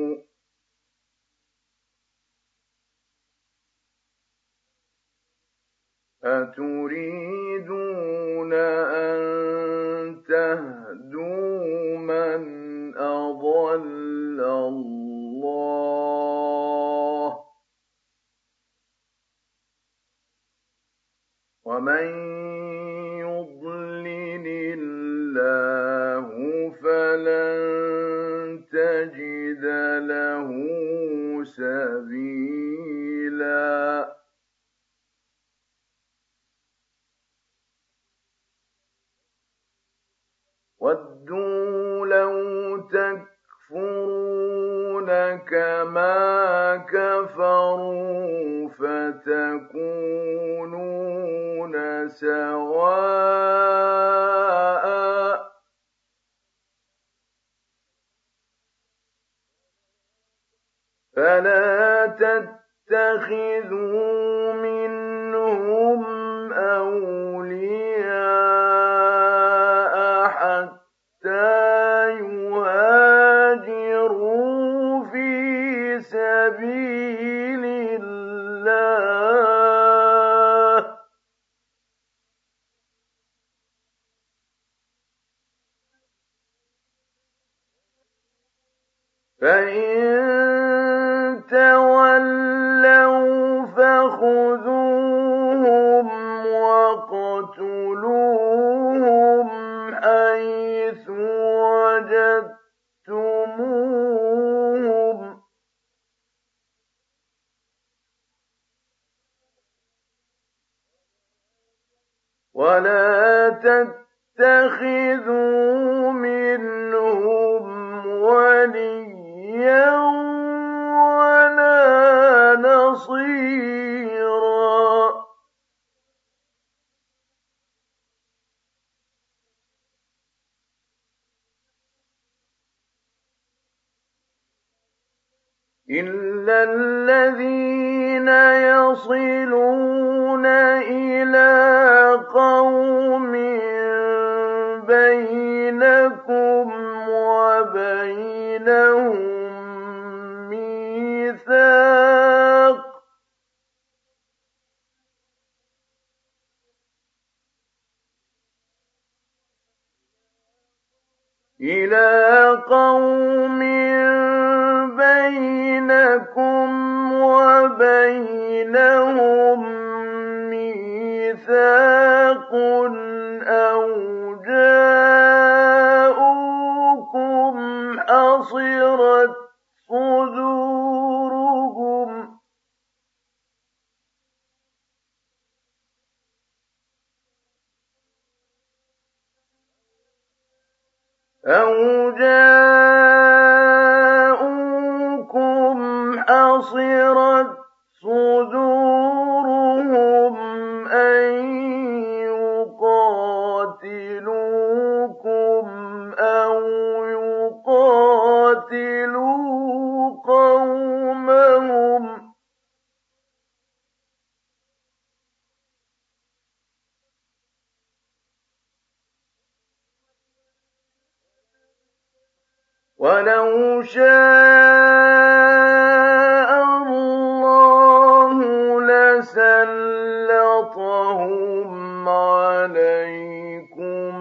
Speaker 1: سلطهم عليكم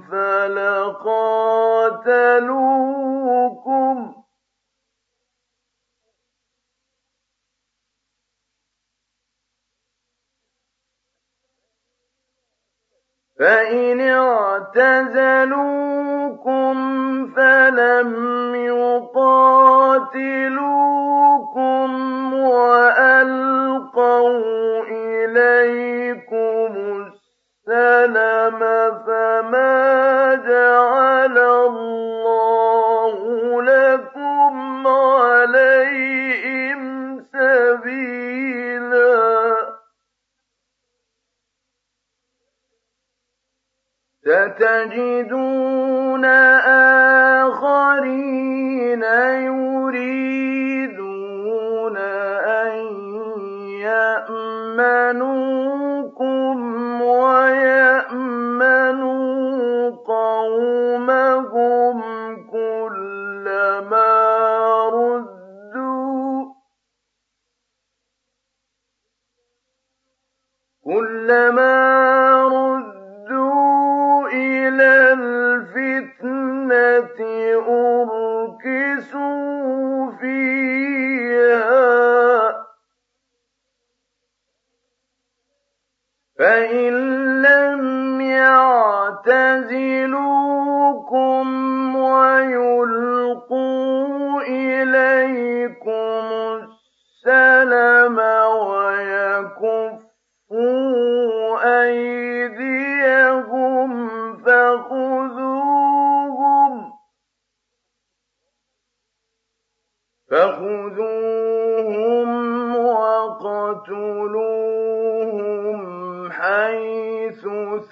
Speaker 1: فلقاتلوكم فإن اعتزلوكم فلم يقاتلوكم وألقوا إِلَيْكُمُ السَّلَمَ فَمَا جَعَلَ اللَّهُ لَكُمْ عَلَيْهِمْ سَبِيلًا. ستجدون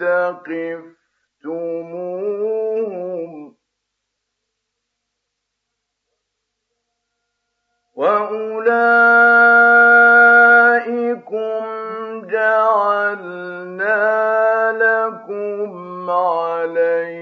Speaker 1: وَالتَّقَفْتُمُوهُمْ وَأُولَٰئِكُمْ جَعَلْنَا لَكُمْ عَلَيْهِمْ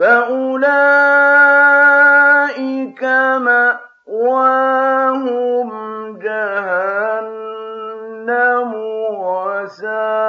Speaker 1: فأولئك مأواهم جهنم وساءت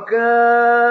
Speaker 1: وكان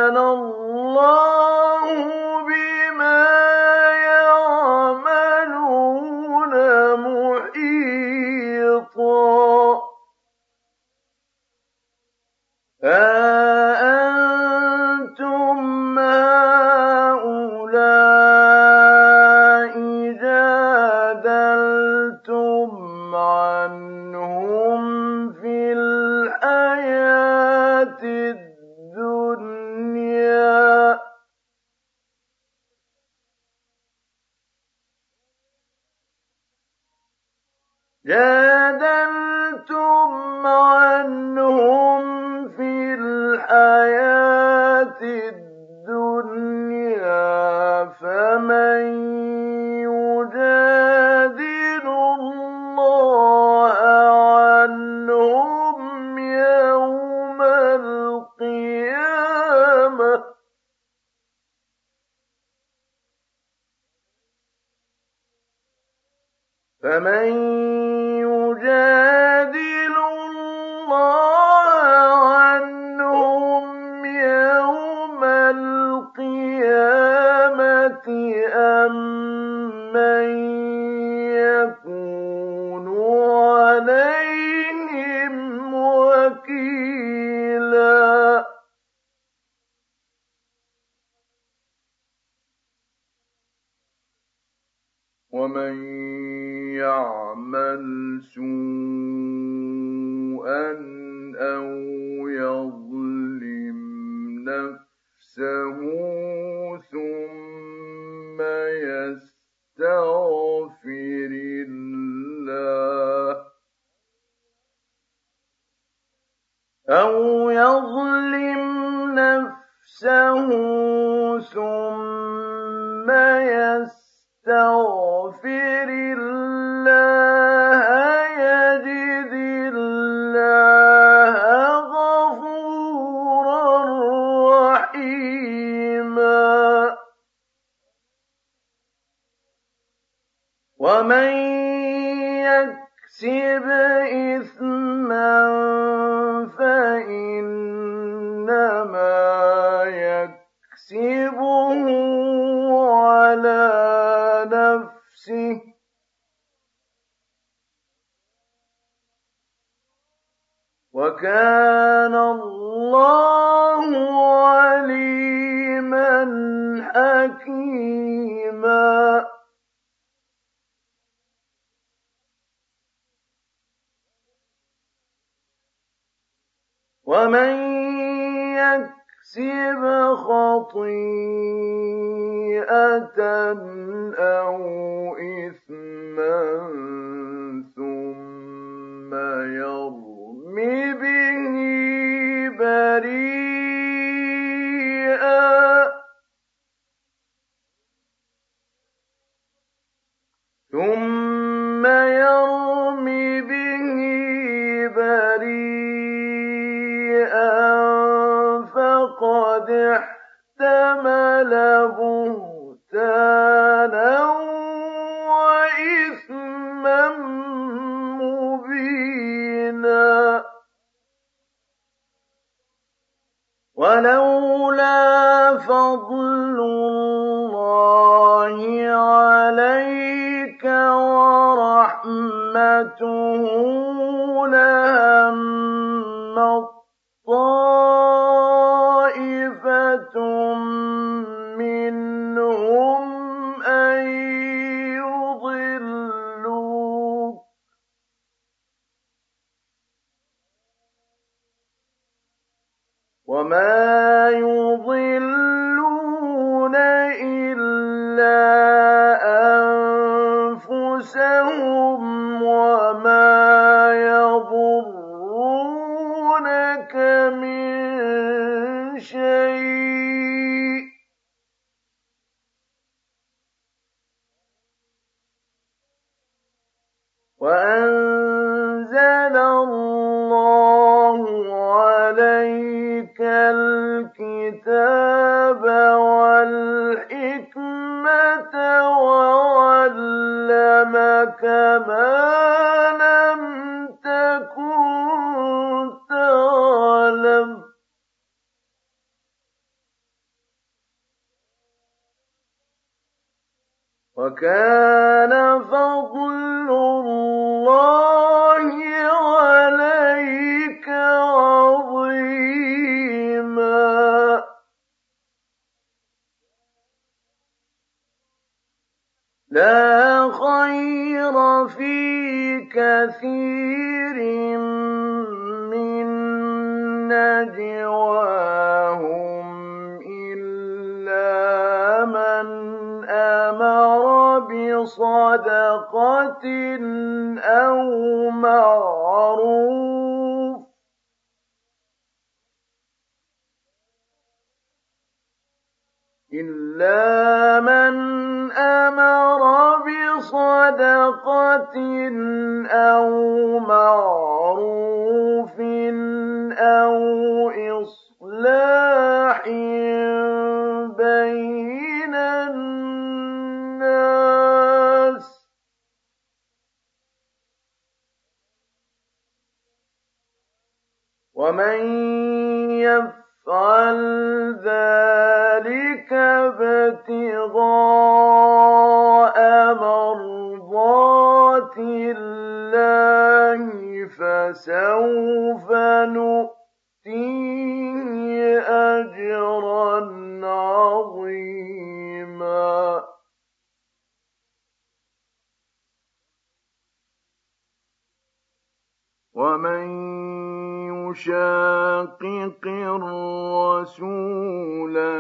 Speaker 1: يشاقق الرسول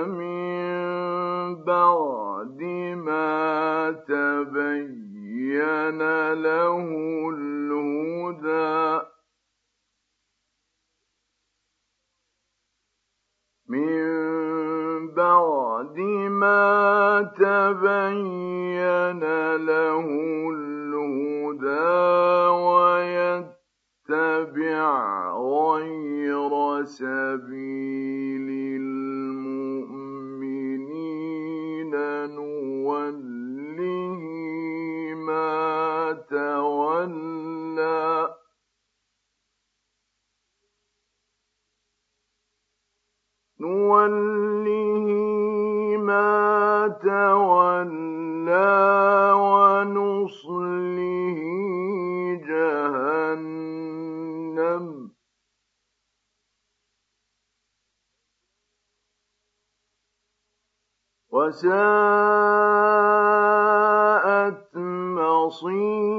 Speaker 1: من بعد ما تبين له الهدى. من بعد ما تبين له سبيلا وساءت مصيرا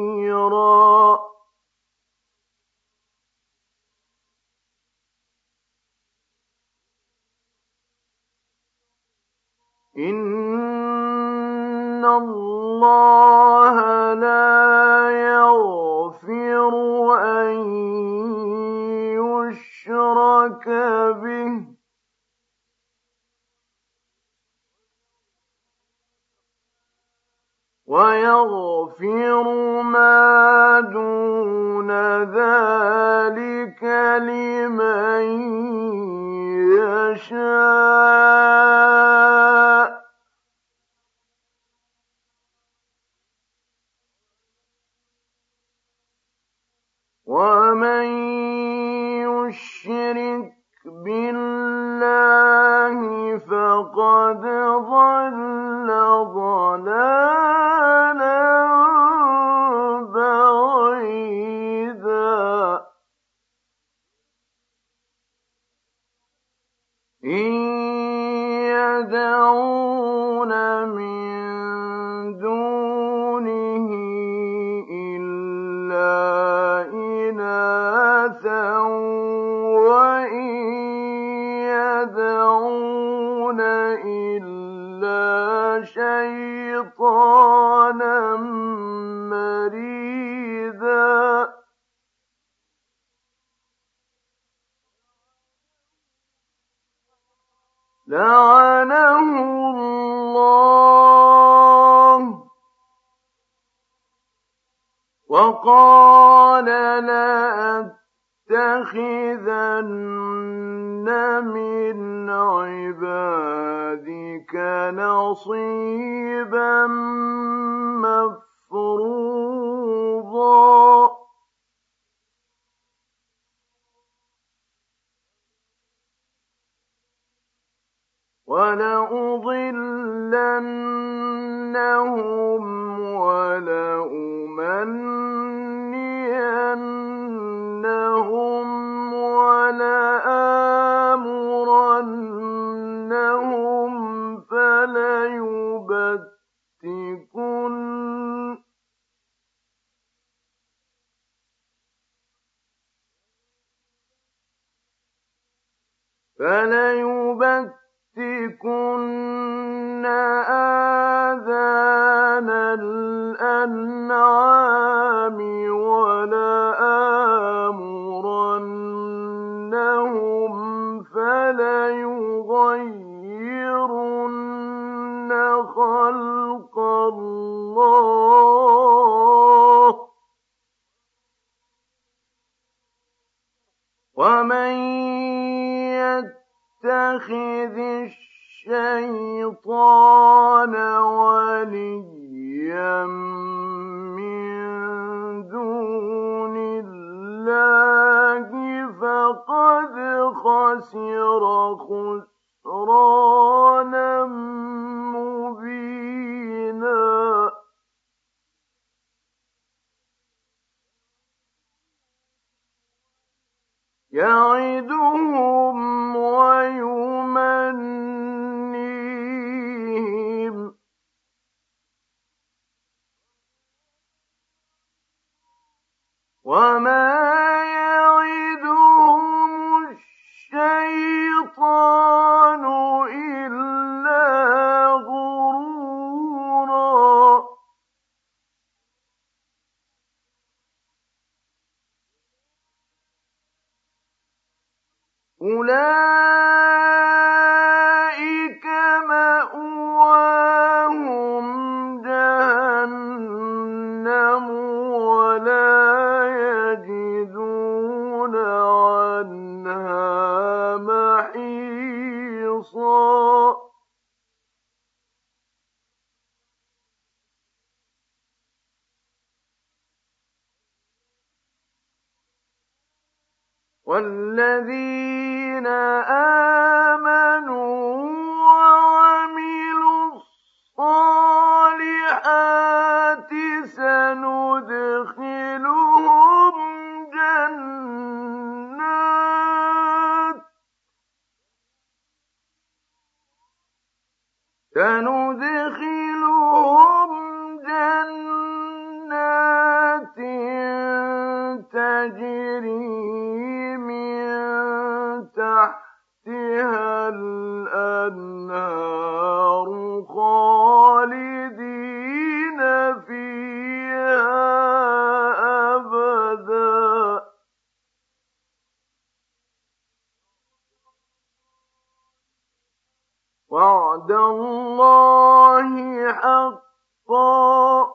Speaker 1: وعد الله حقا.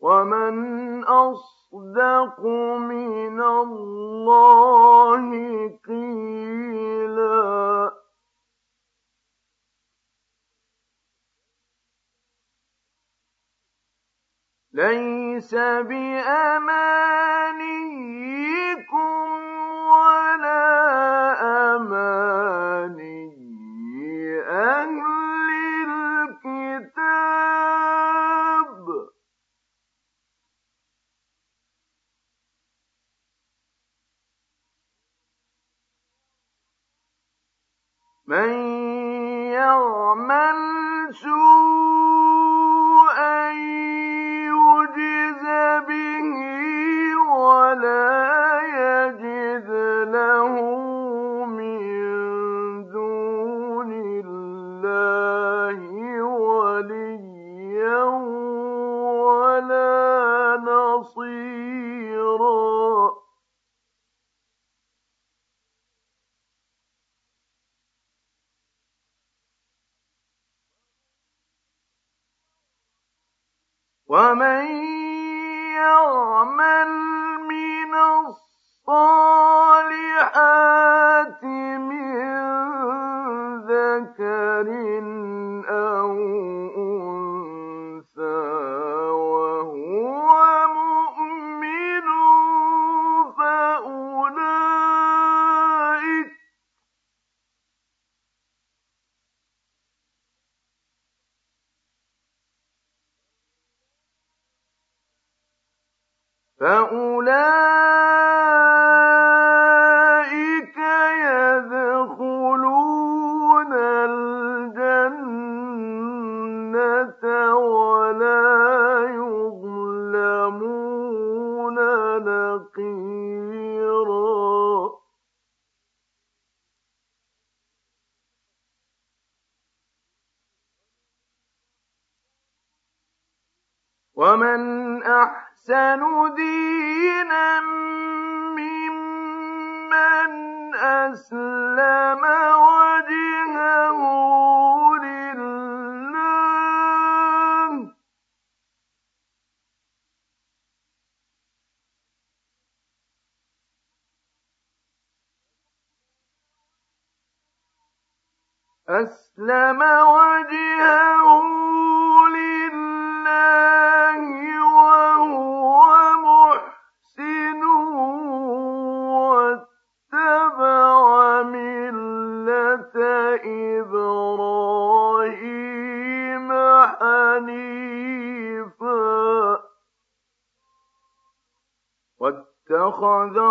Speaker 1: ومن أصدق من الله قيلا. ليس بي اتخذ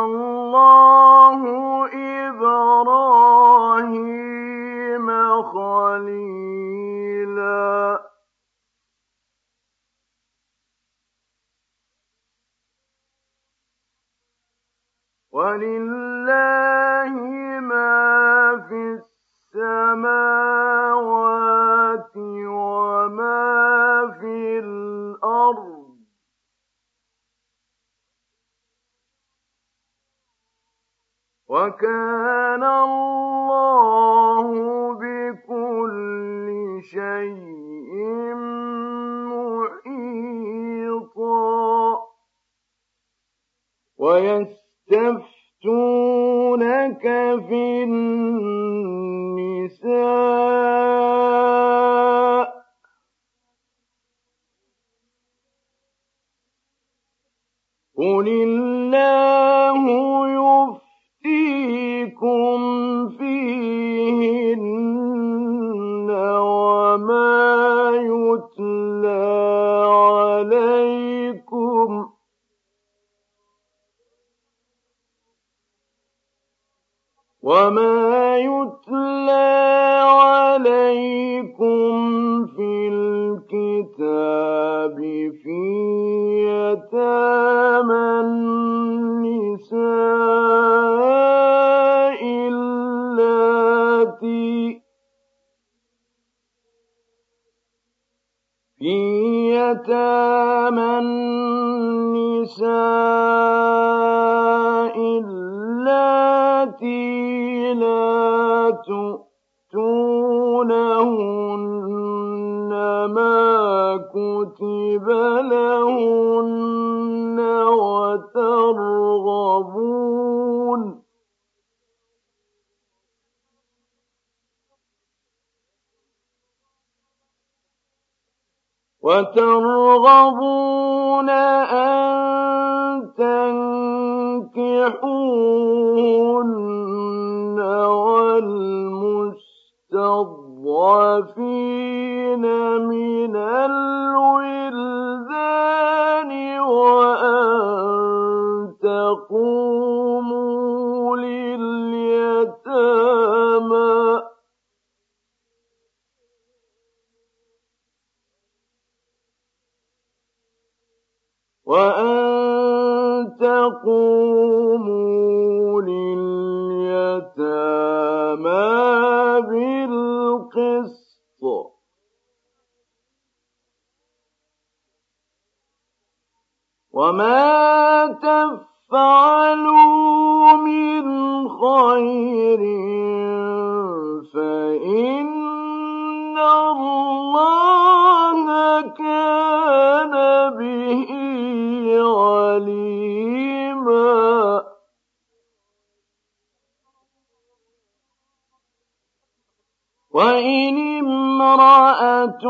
Speaker 1: وإن امرأة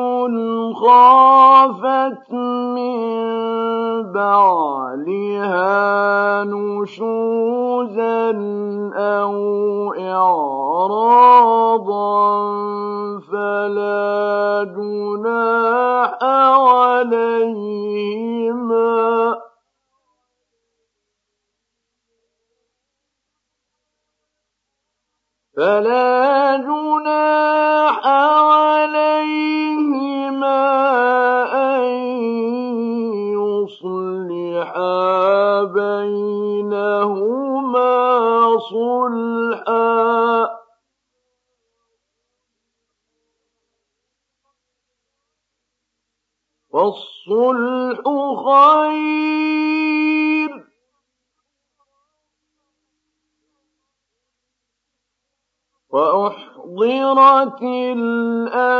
Speaker 1: خافت من بعلها نشوزا أو إعراضا فلا جناح عليهما فلا جناح عليهما أن يصلحا بينهما صلحا. والصلح خير وأحضرت الأنفس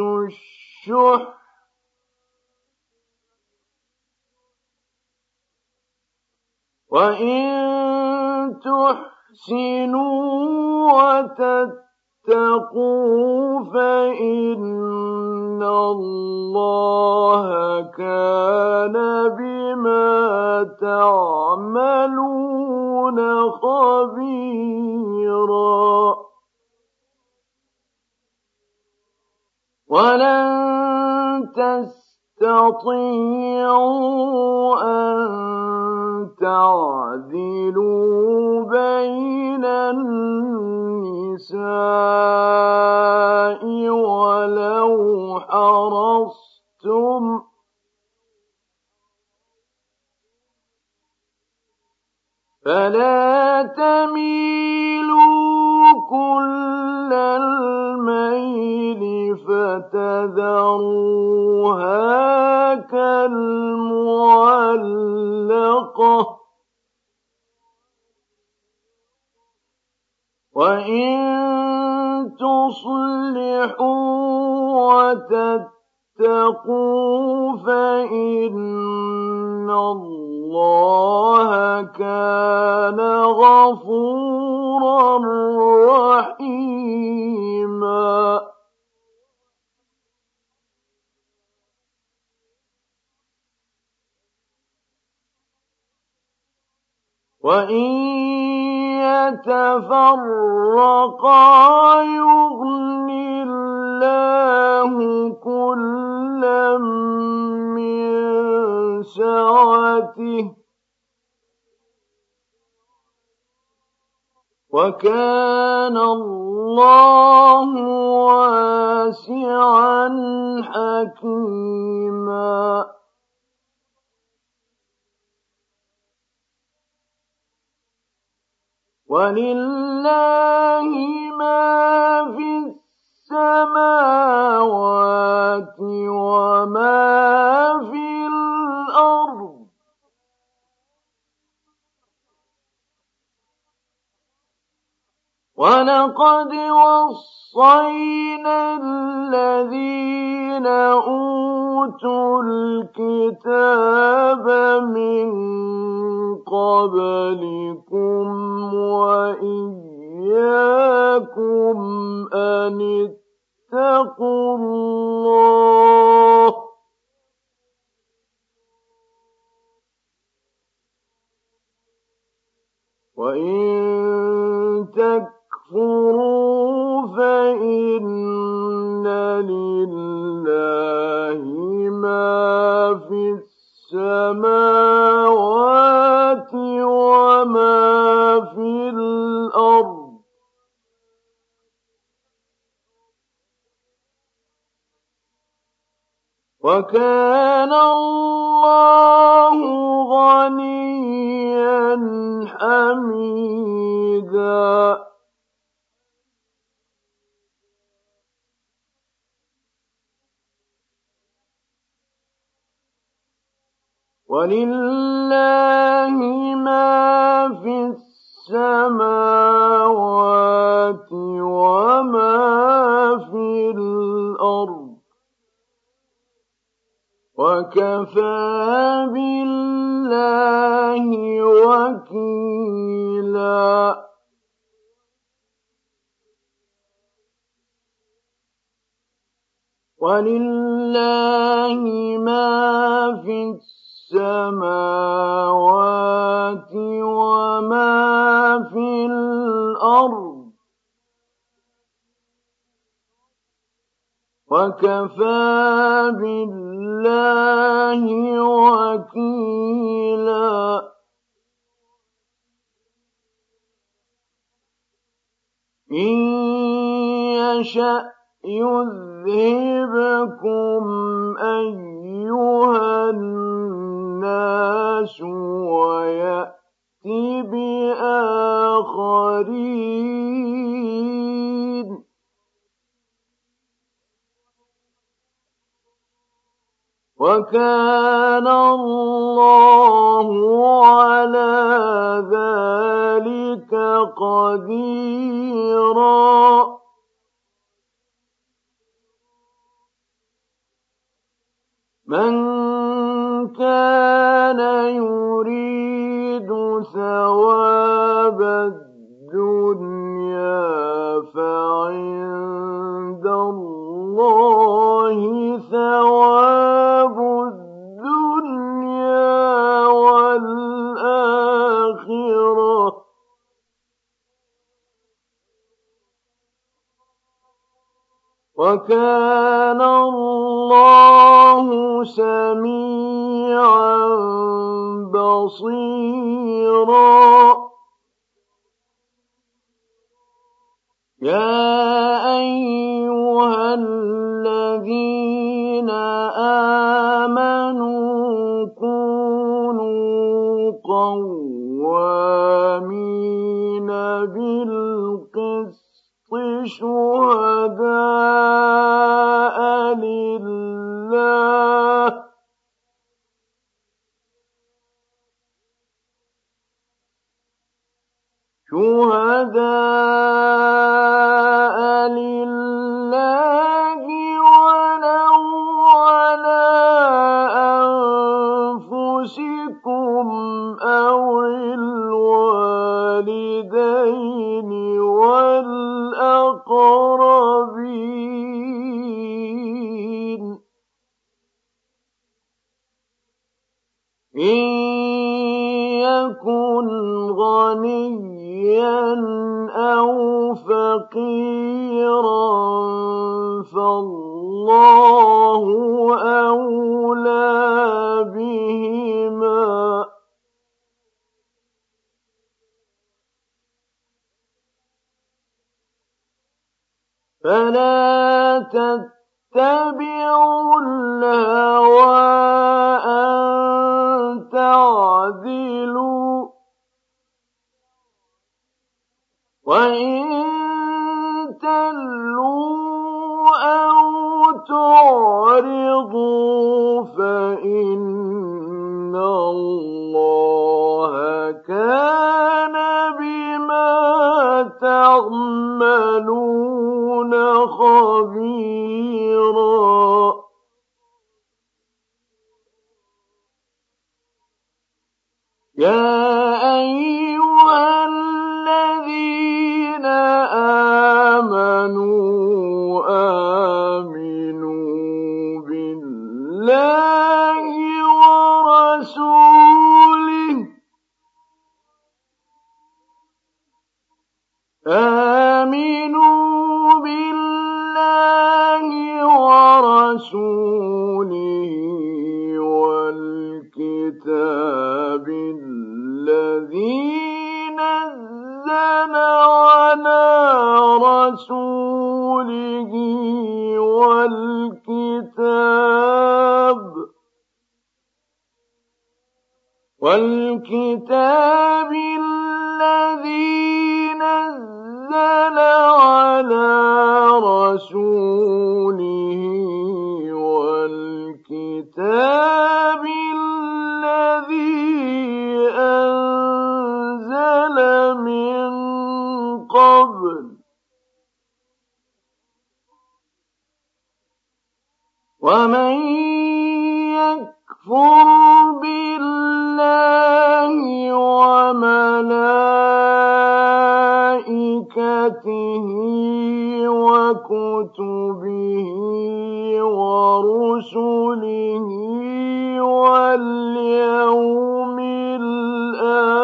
Speaker 1: الشح. وإن تحسنوا وتتقوا فإن الله كان بما تعملون خبيرا. ولن تستطيعوا أن تعدلوا بين النساء ولو حرصتم فلا تميلوا كل الميل فتذروها كالمعلقة. وإن تصلحوا وتتقوا فإن الله كان غفورا رحيما وإن يتفرقا يغن الله كلا من سعته وكان الله واسعا حكيما ولله ما في السماوات وما في الأرض ولقد وصينا الذين أوتوا الكتاب من قبلكم وإياكم أن اتقوا الله وإن تك تكفروا فإن لله ما في السماوات وما في الأرض وكان الله غنيا حميدا ولله ما في السماوات وما في الأرض وكفى بالله وكيلا ولله ما في السماوات وما في الأرض وكفى بالله وكيلا. إن يشأ يذهبكم أيها الناس ويأتي بآخرين. وكان الله على ذلك قديرا. من كان يريد ثواب الدنيا فعند الله ثواب وكان الله سميعا بصيرا. يا أيها الذين آمنوا كونوا قوامين بالقسط شهداء لله شهداء فقيرا فالله أولى بهما. فلا تتبعوا الهوى أن تعدلوا. وإن تعرضوا والكتاب وملائكته وكتبه ورسله واليوم الآخر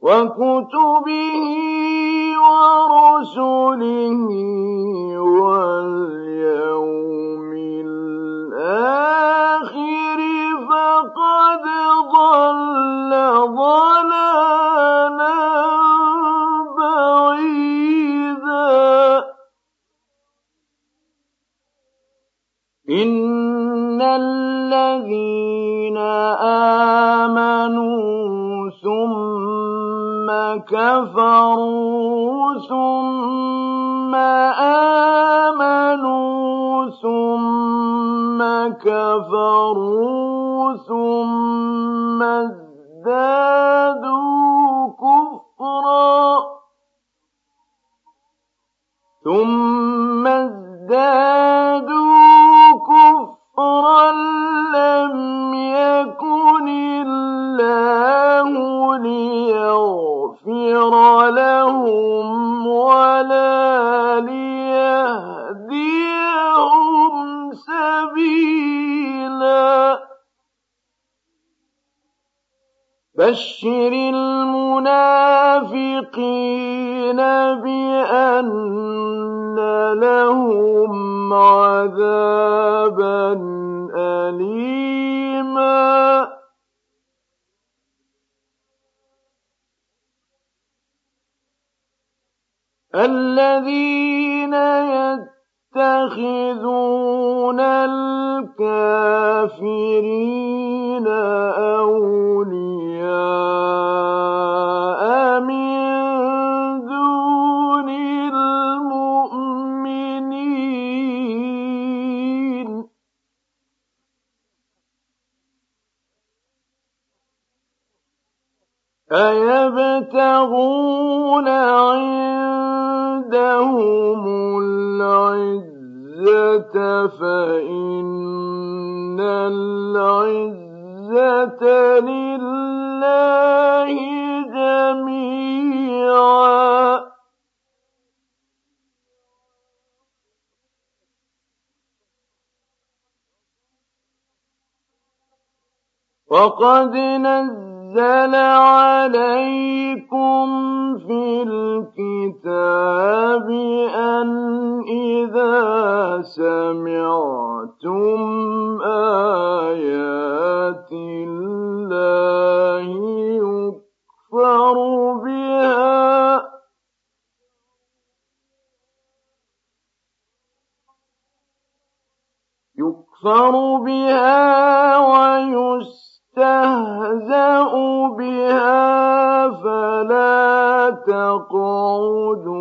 Speaker 1: وكتبه ورسله كفروا ثم آمنوا ثم كفروا عذابا أليما الذين يتخذون الكافرين أيبتغون عندهم العزة فإن العزة لله جميعا وقد نزل عليكم في الكتاب أن إذا سمعتم آيات الله يكفر بها. يكفر بها. تقعدوا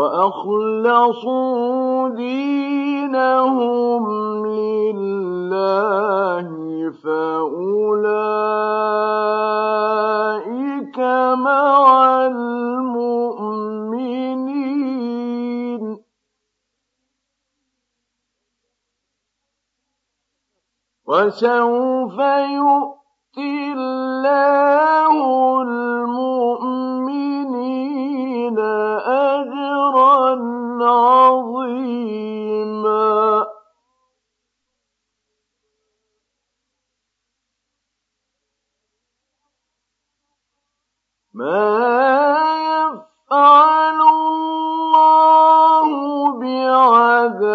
Speaker 1: وأخلصوا دينهم لله فأولئك مع المؤمنين. وسوف يؤتي الله المؤمنين أجرا عظيما. ما يفعل الله بعذابكم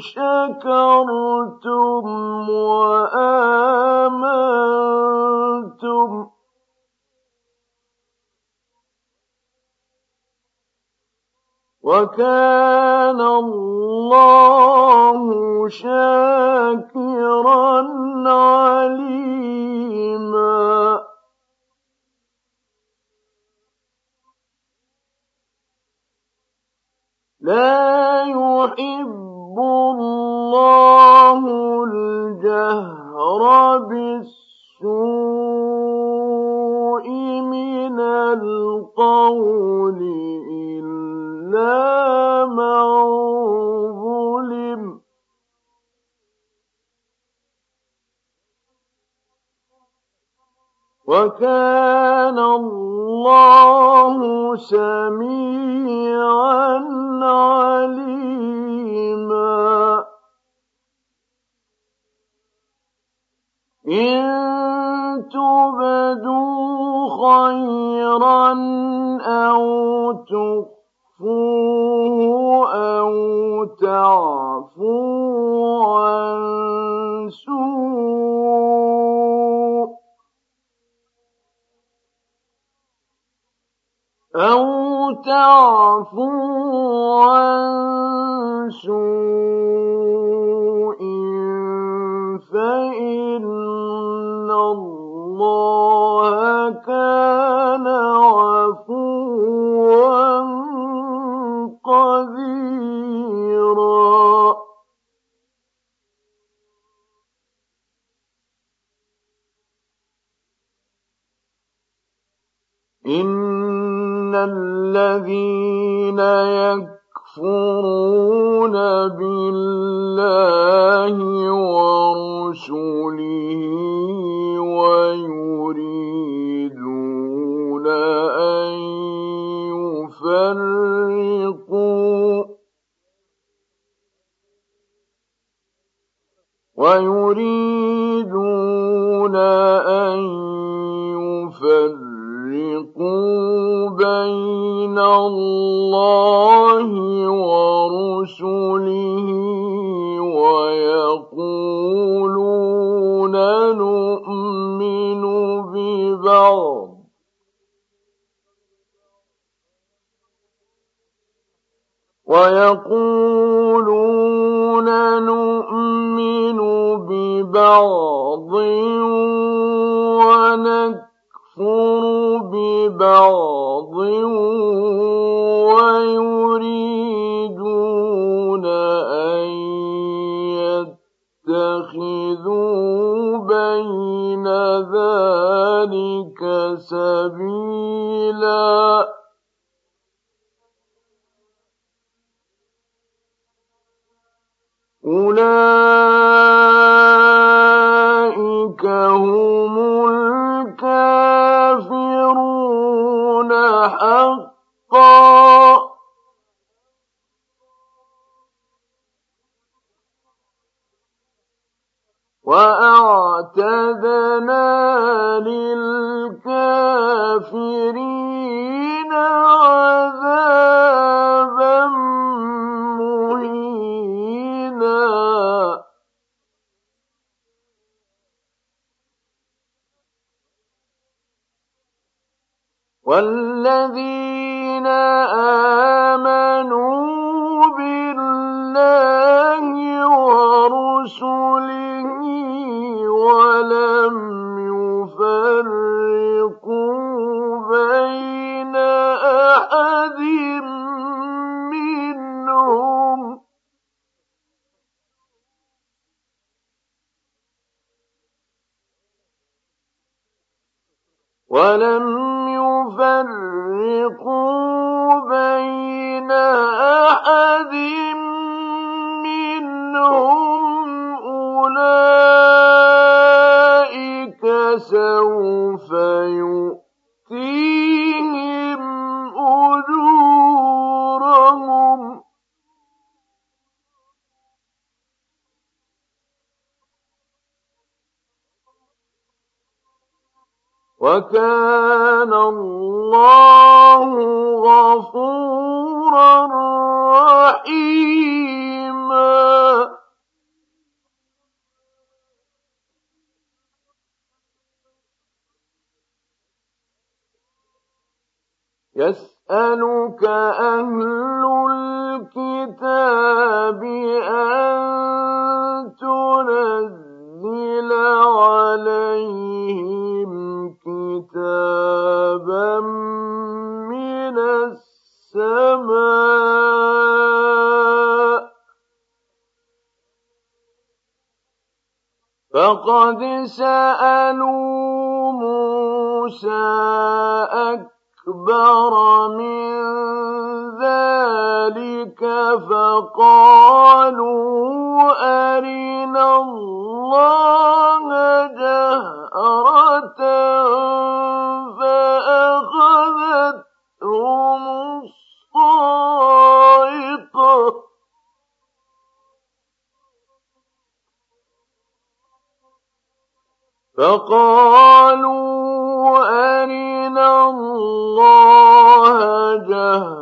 Speaker 1: شكرتم وآمنتم. وكان الله شاكرا عليما. لا يحب الله الجهر بالسوء من القول إلا من ظلم وكان الله سميعا عليما. إن تبدوا خيرا أو تخفوا أو تعفوا عن سوء أو تعفوا عن سوء فإن الله كان عفوا قديرا إن الذين يكفرون بالله ورسله ويريدون أن يفرقوا ويريدون أن يفرقوا بين الله ورسله ويقولون نؤمن ببعض. ويقولون نؤمن ببعض ونكفر ببعض ويريدون أن يتخذوا بين ذلك سبيلاً. أولئك هم الكافرون حقا. وأعتدنا للكافرين عذابا والذين آمنوا بالله ورسله ولم يفرقوا ولم يفرقوا بين أحد منهم أولئك سوف يؤتيهم وكان الله غفورا رحيما. يسألك أهل الكتاب أن تنزل عليهم كتابا من السماء فقد سألوا موسى أكبر من ذلك فقالوا أرنا الله جهرة فأخذتهم الصاعقة فقالوا أرنا الله جهرة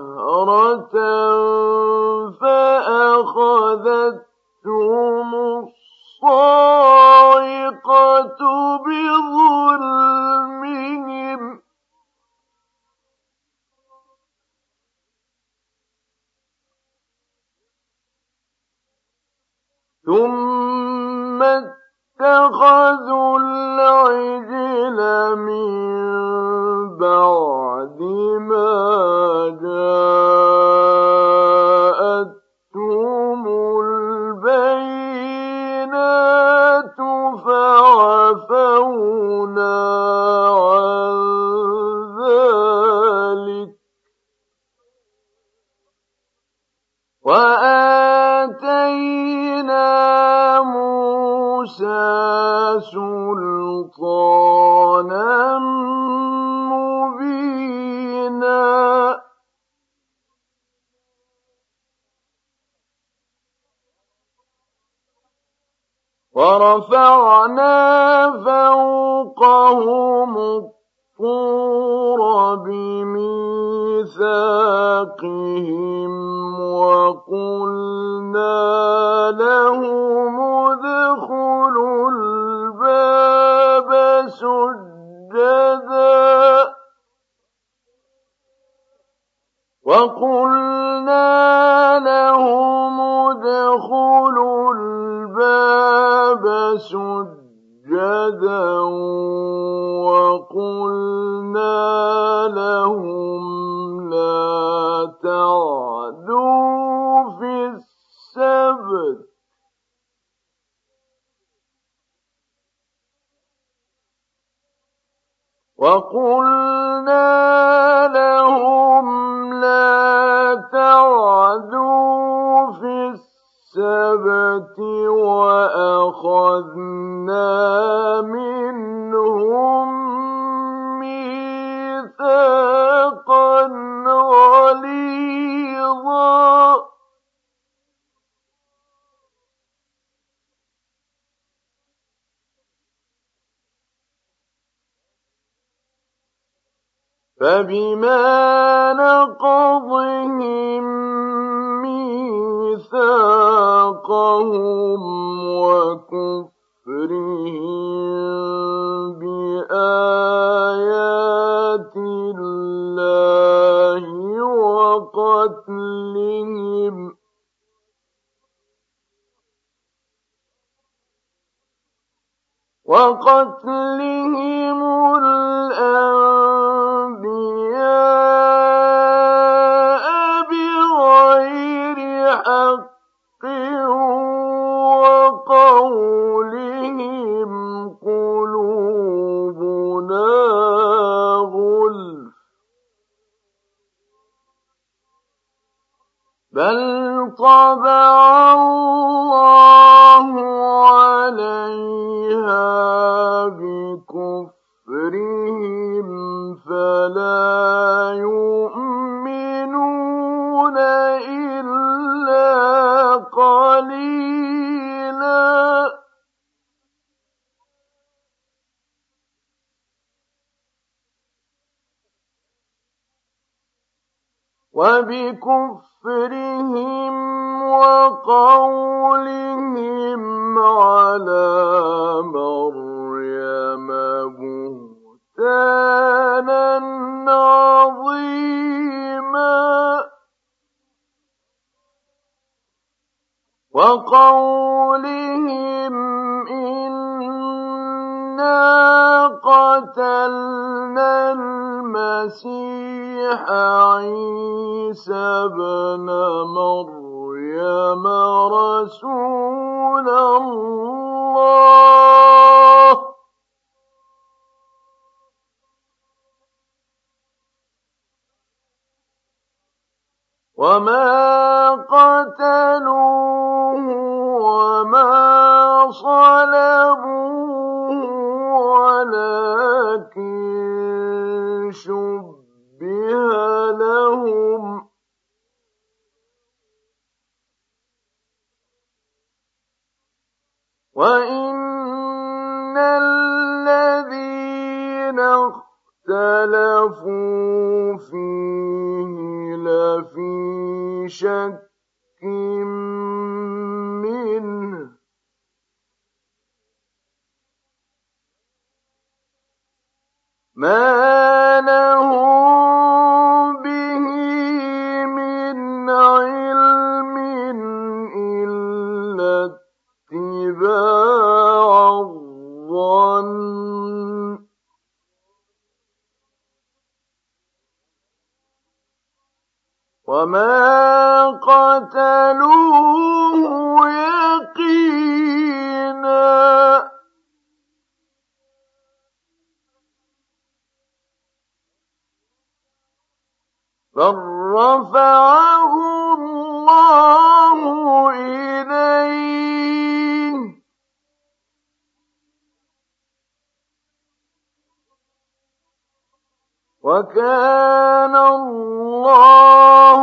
Speaker 1: وكان الله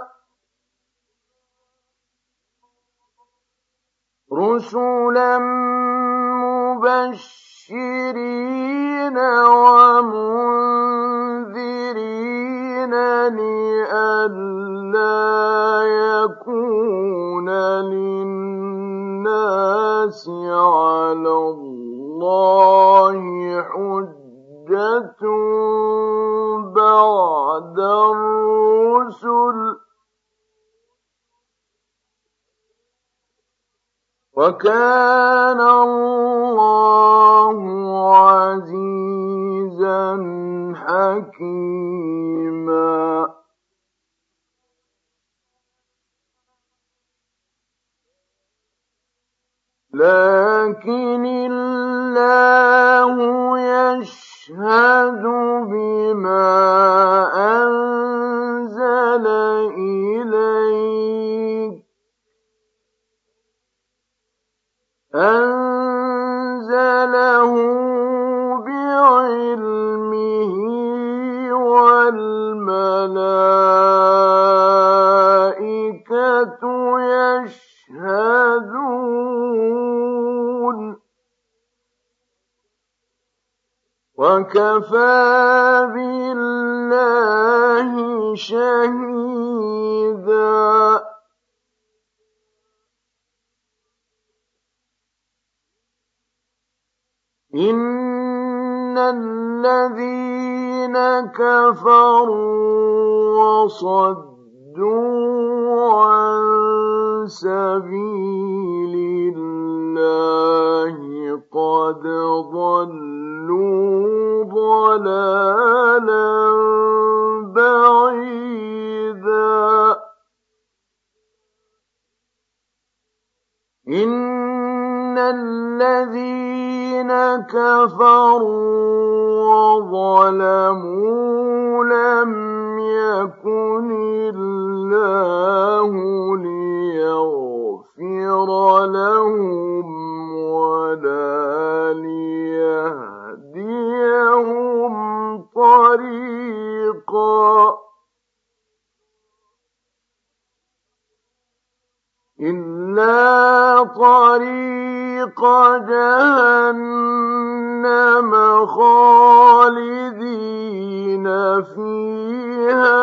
Speaker 1: رسلا مبشرين ومنذرين لئلا يكون للناس على الله حجة بعد الرسل وكان الله عزيزا حكيما. لكن الله يشهد بما أنزل إليك. أنزله بعلمه والملائكة يشهدون. وكفى بالله شهيدا. إن الذين كفروا وصدوا عن سبيل الله قد ضلوا ضلالا بعيدا إن الذين كفروا وظلموا لم يكن الله ليغفر لهم ولا ليهديهم طريقا إلا طريق جهنم خالدين فيها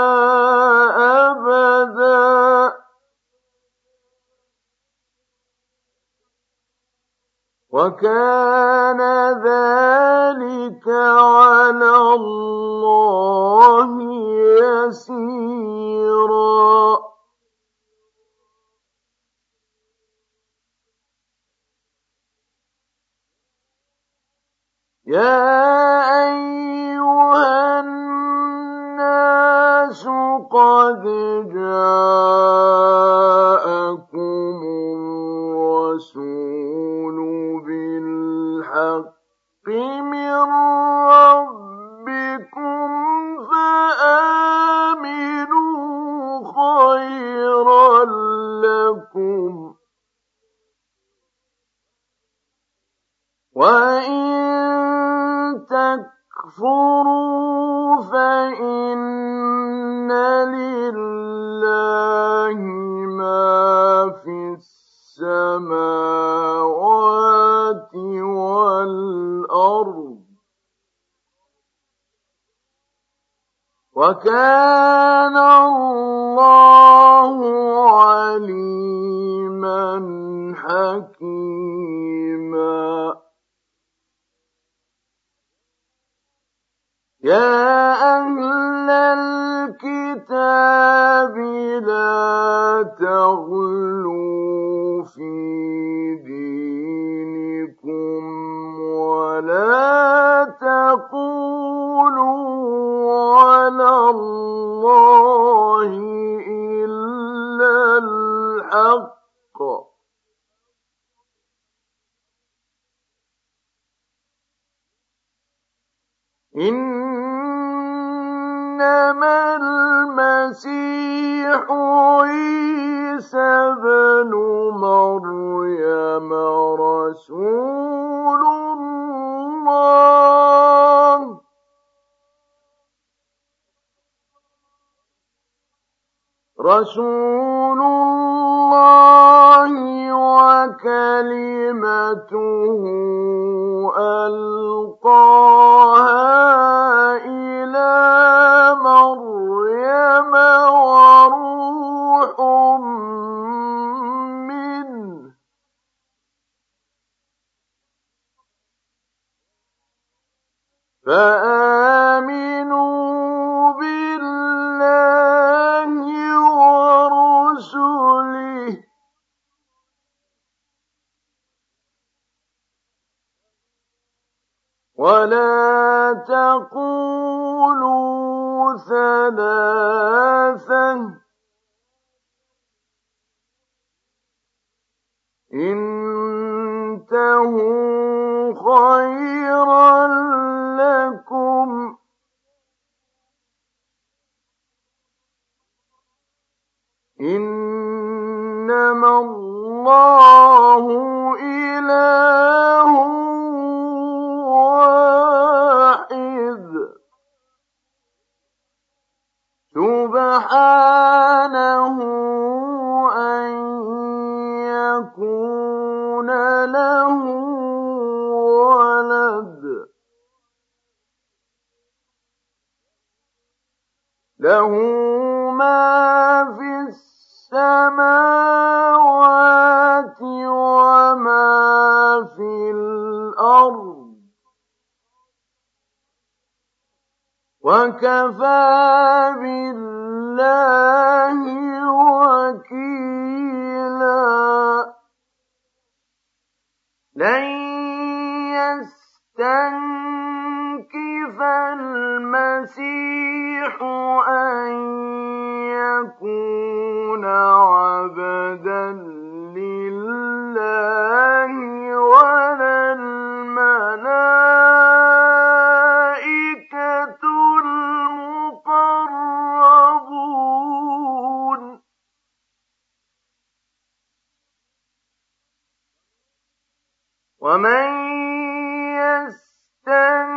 Speaker 1: أبدا وكان ذلك على الله يسيرا يا أيها الناس قد جاءكم الرسول بالحق من ربكم فآمنوا خيرا لكم. وإن تكفروا فإن لله ما في السماوات والأرض وكان الله عليما حكيما يا أهل الكتاب لا تغلوا في دينكم ولا تقولوا على الله إلا الحق. إنما المسيح عيسى بن مريم رسول الله. رسول الله وكلمته ألقاها إلى مريم وروح منه. فآمنوا بالله ورسله ولا تقولوا ثلاثة. انتهوا خيرا إنما الله إله واحد. سبحانه أن يكون له ولد. له ما في السماوات وما في الأرض وكفى بالله وكيلا. لن يستنكر فالمسيح أن يكون عبدا لله المقربون؟ ومن يستمع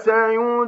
Speaker 1: فسينفع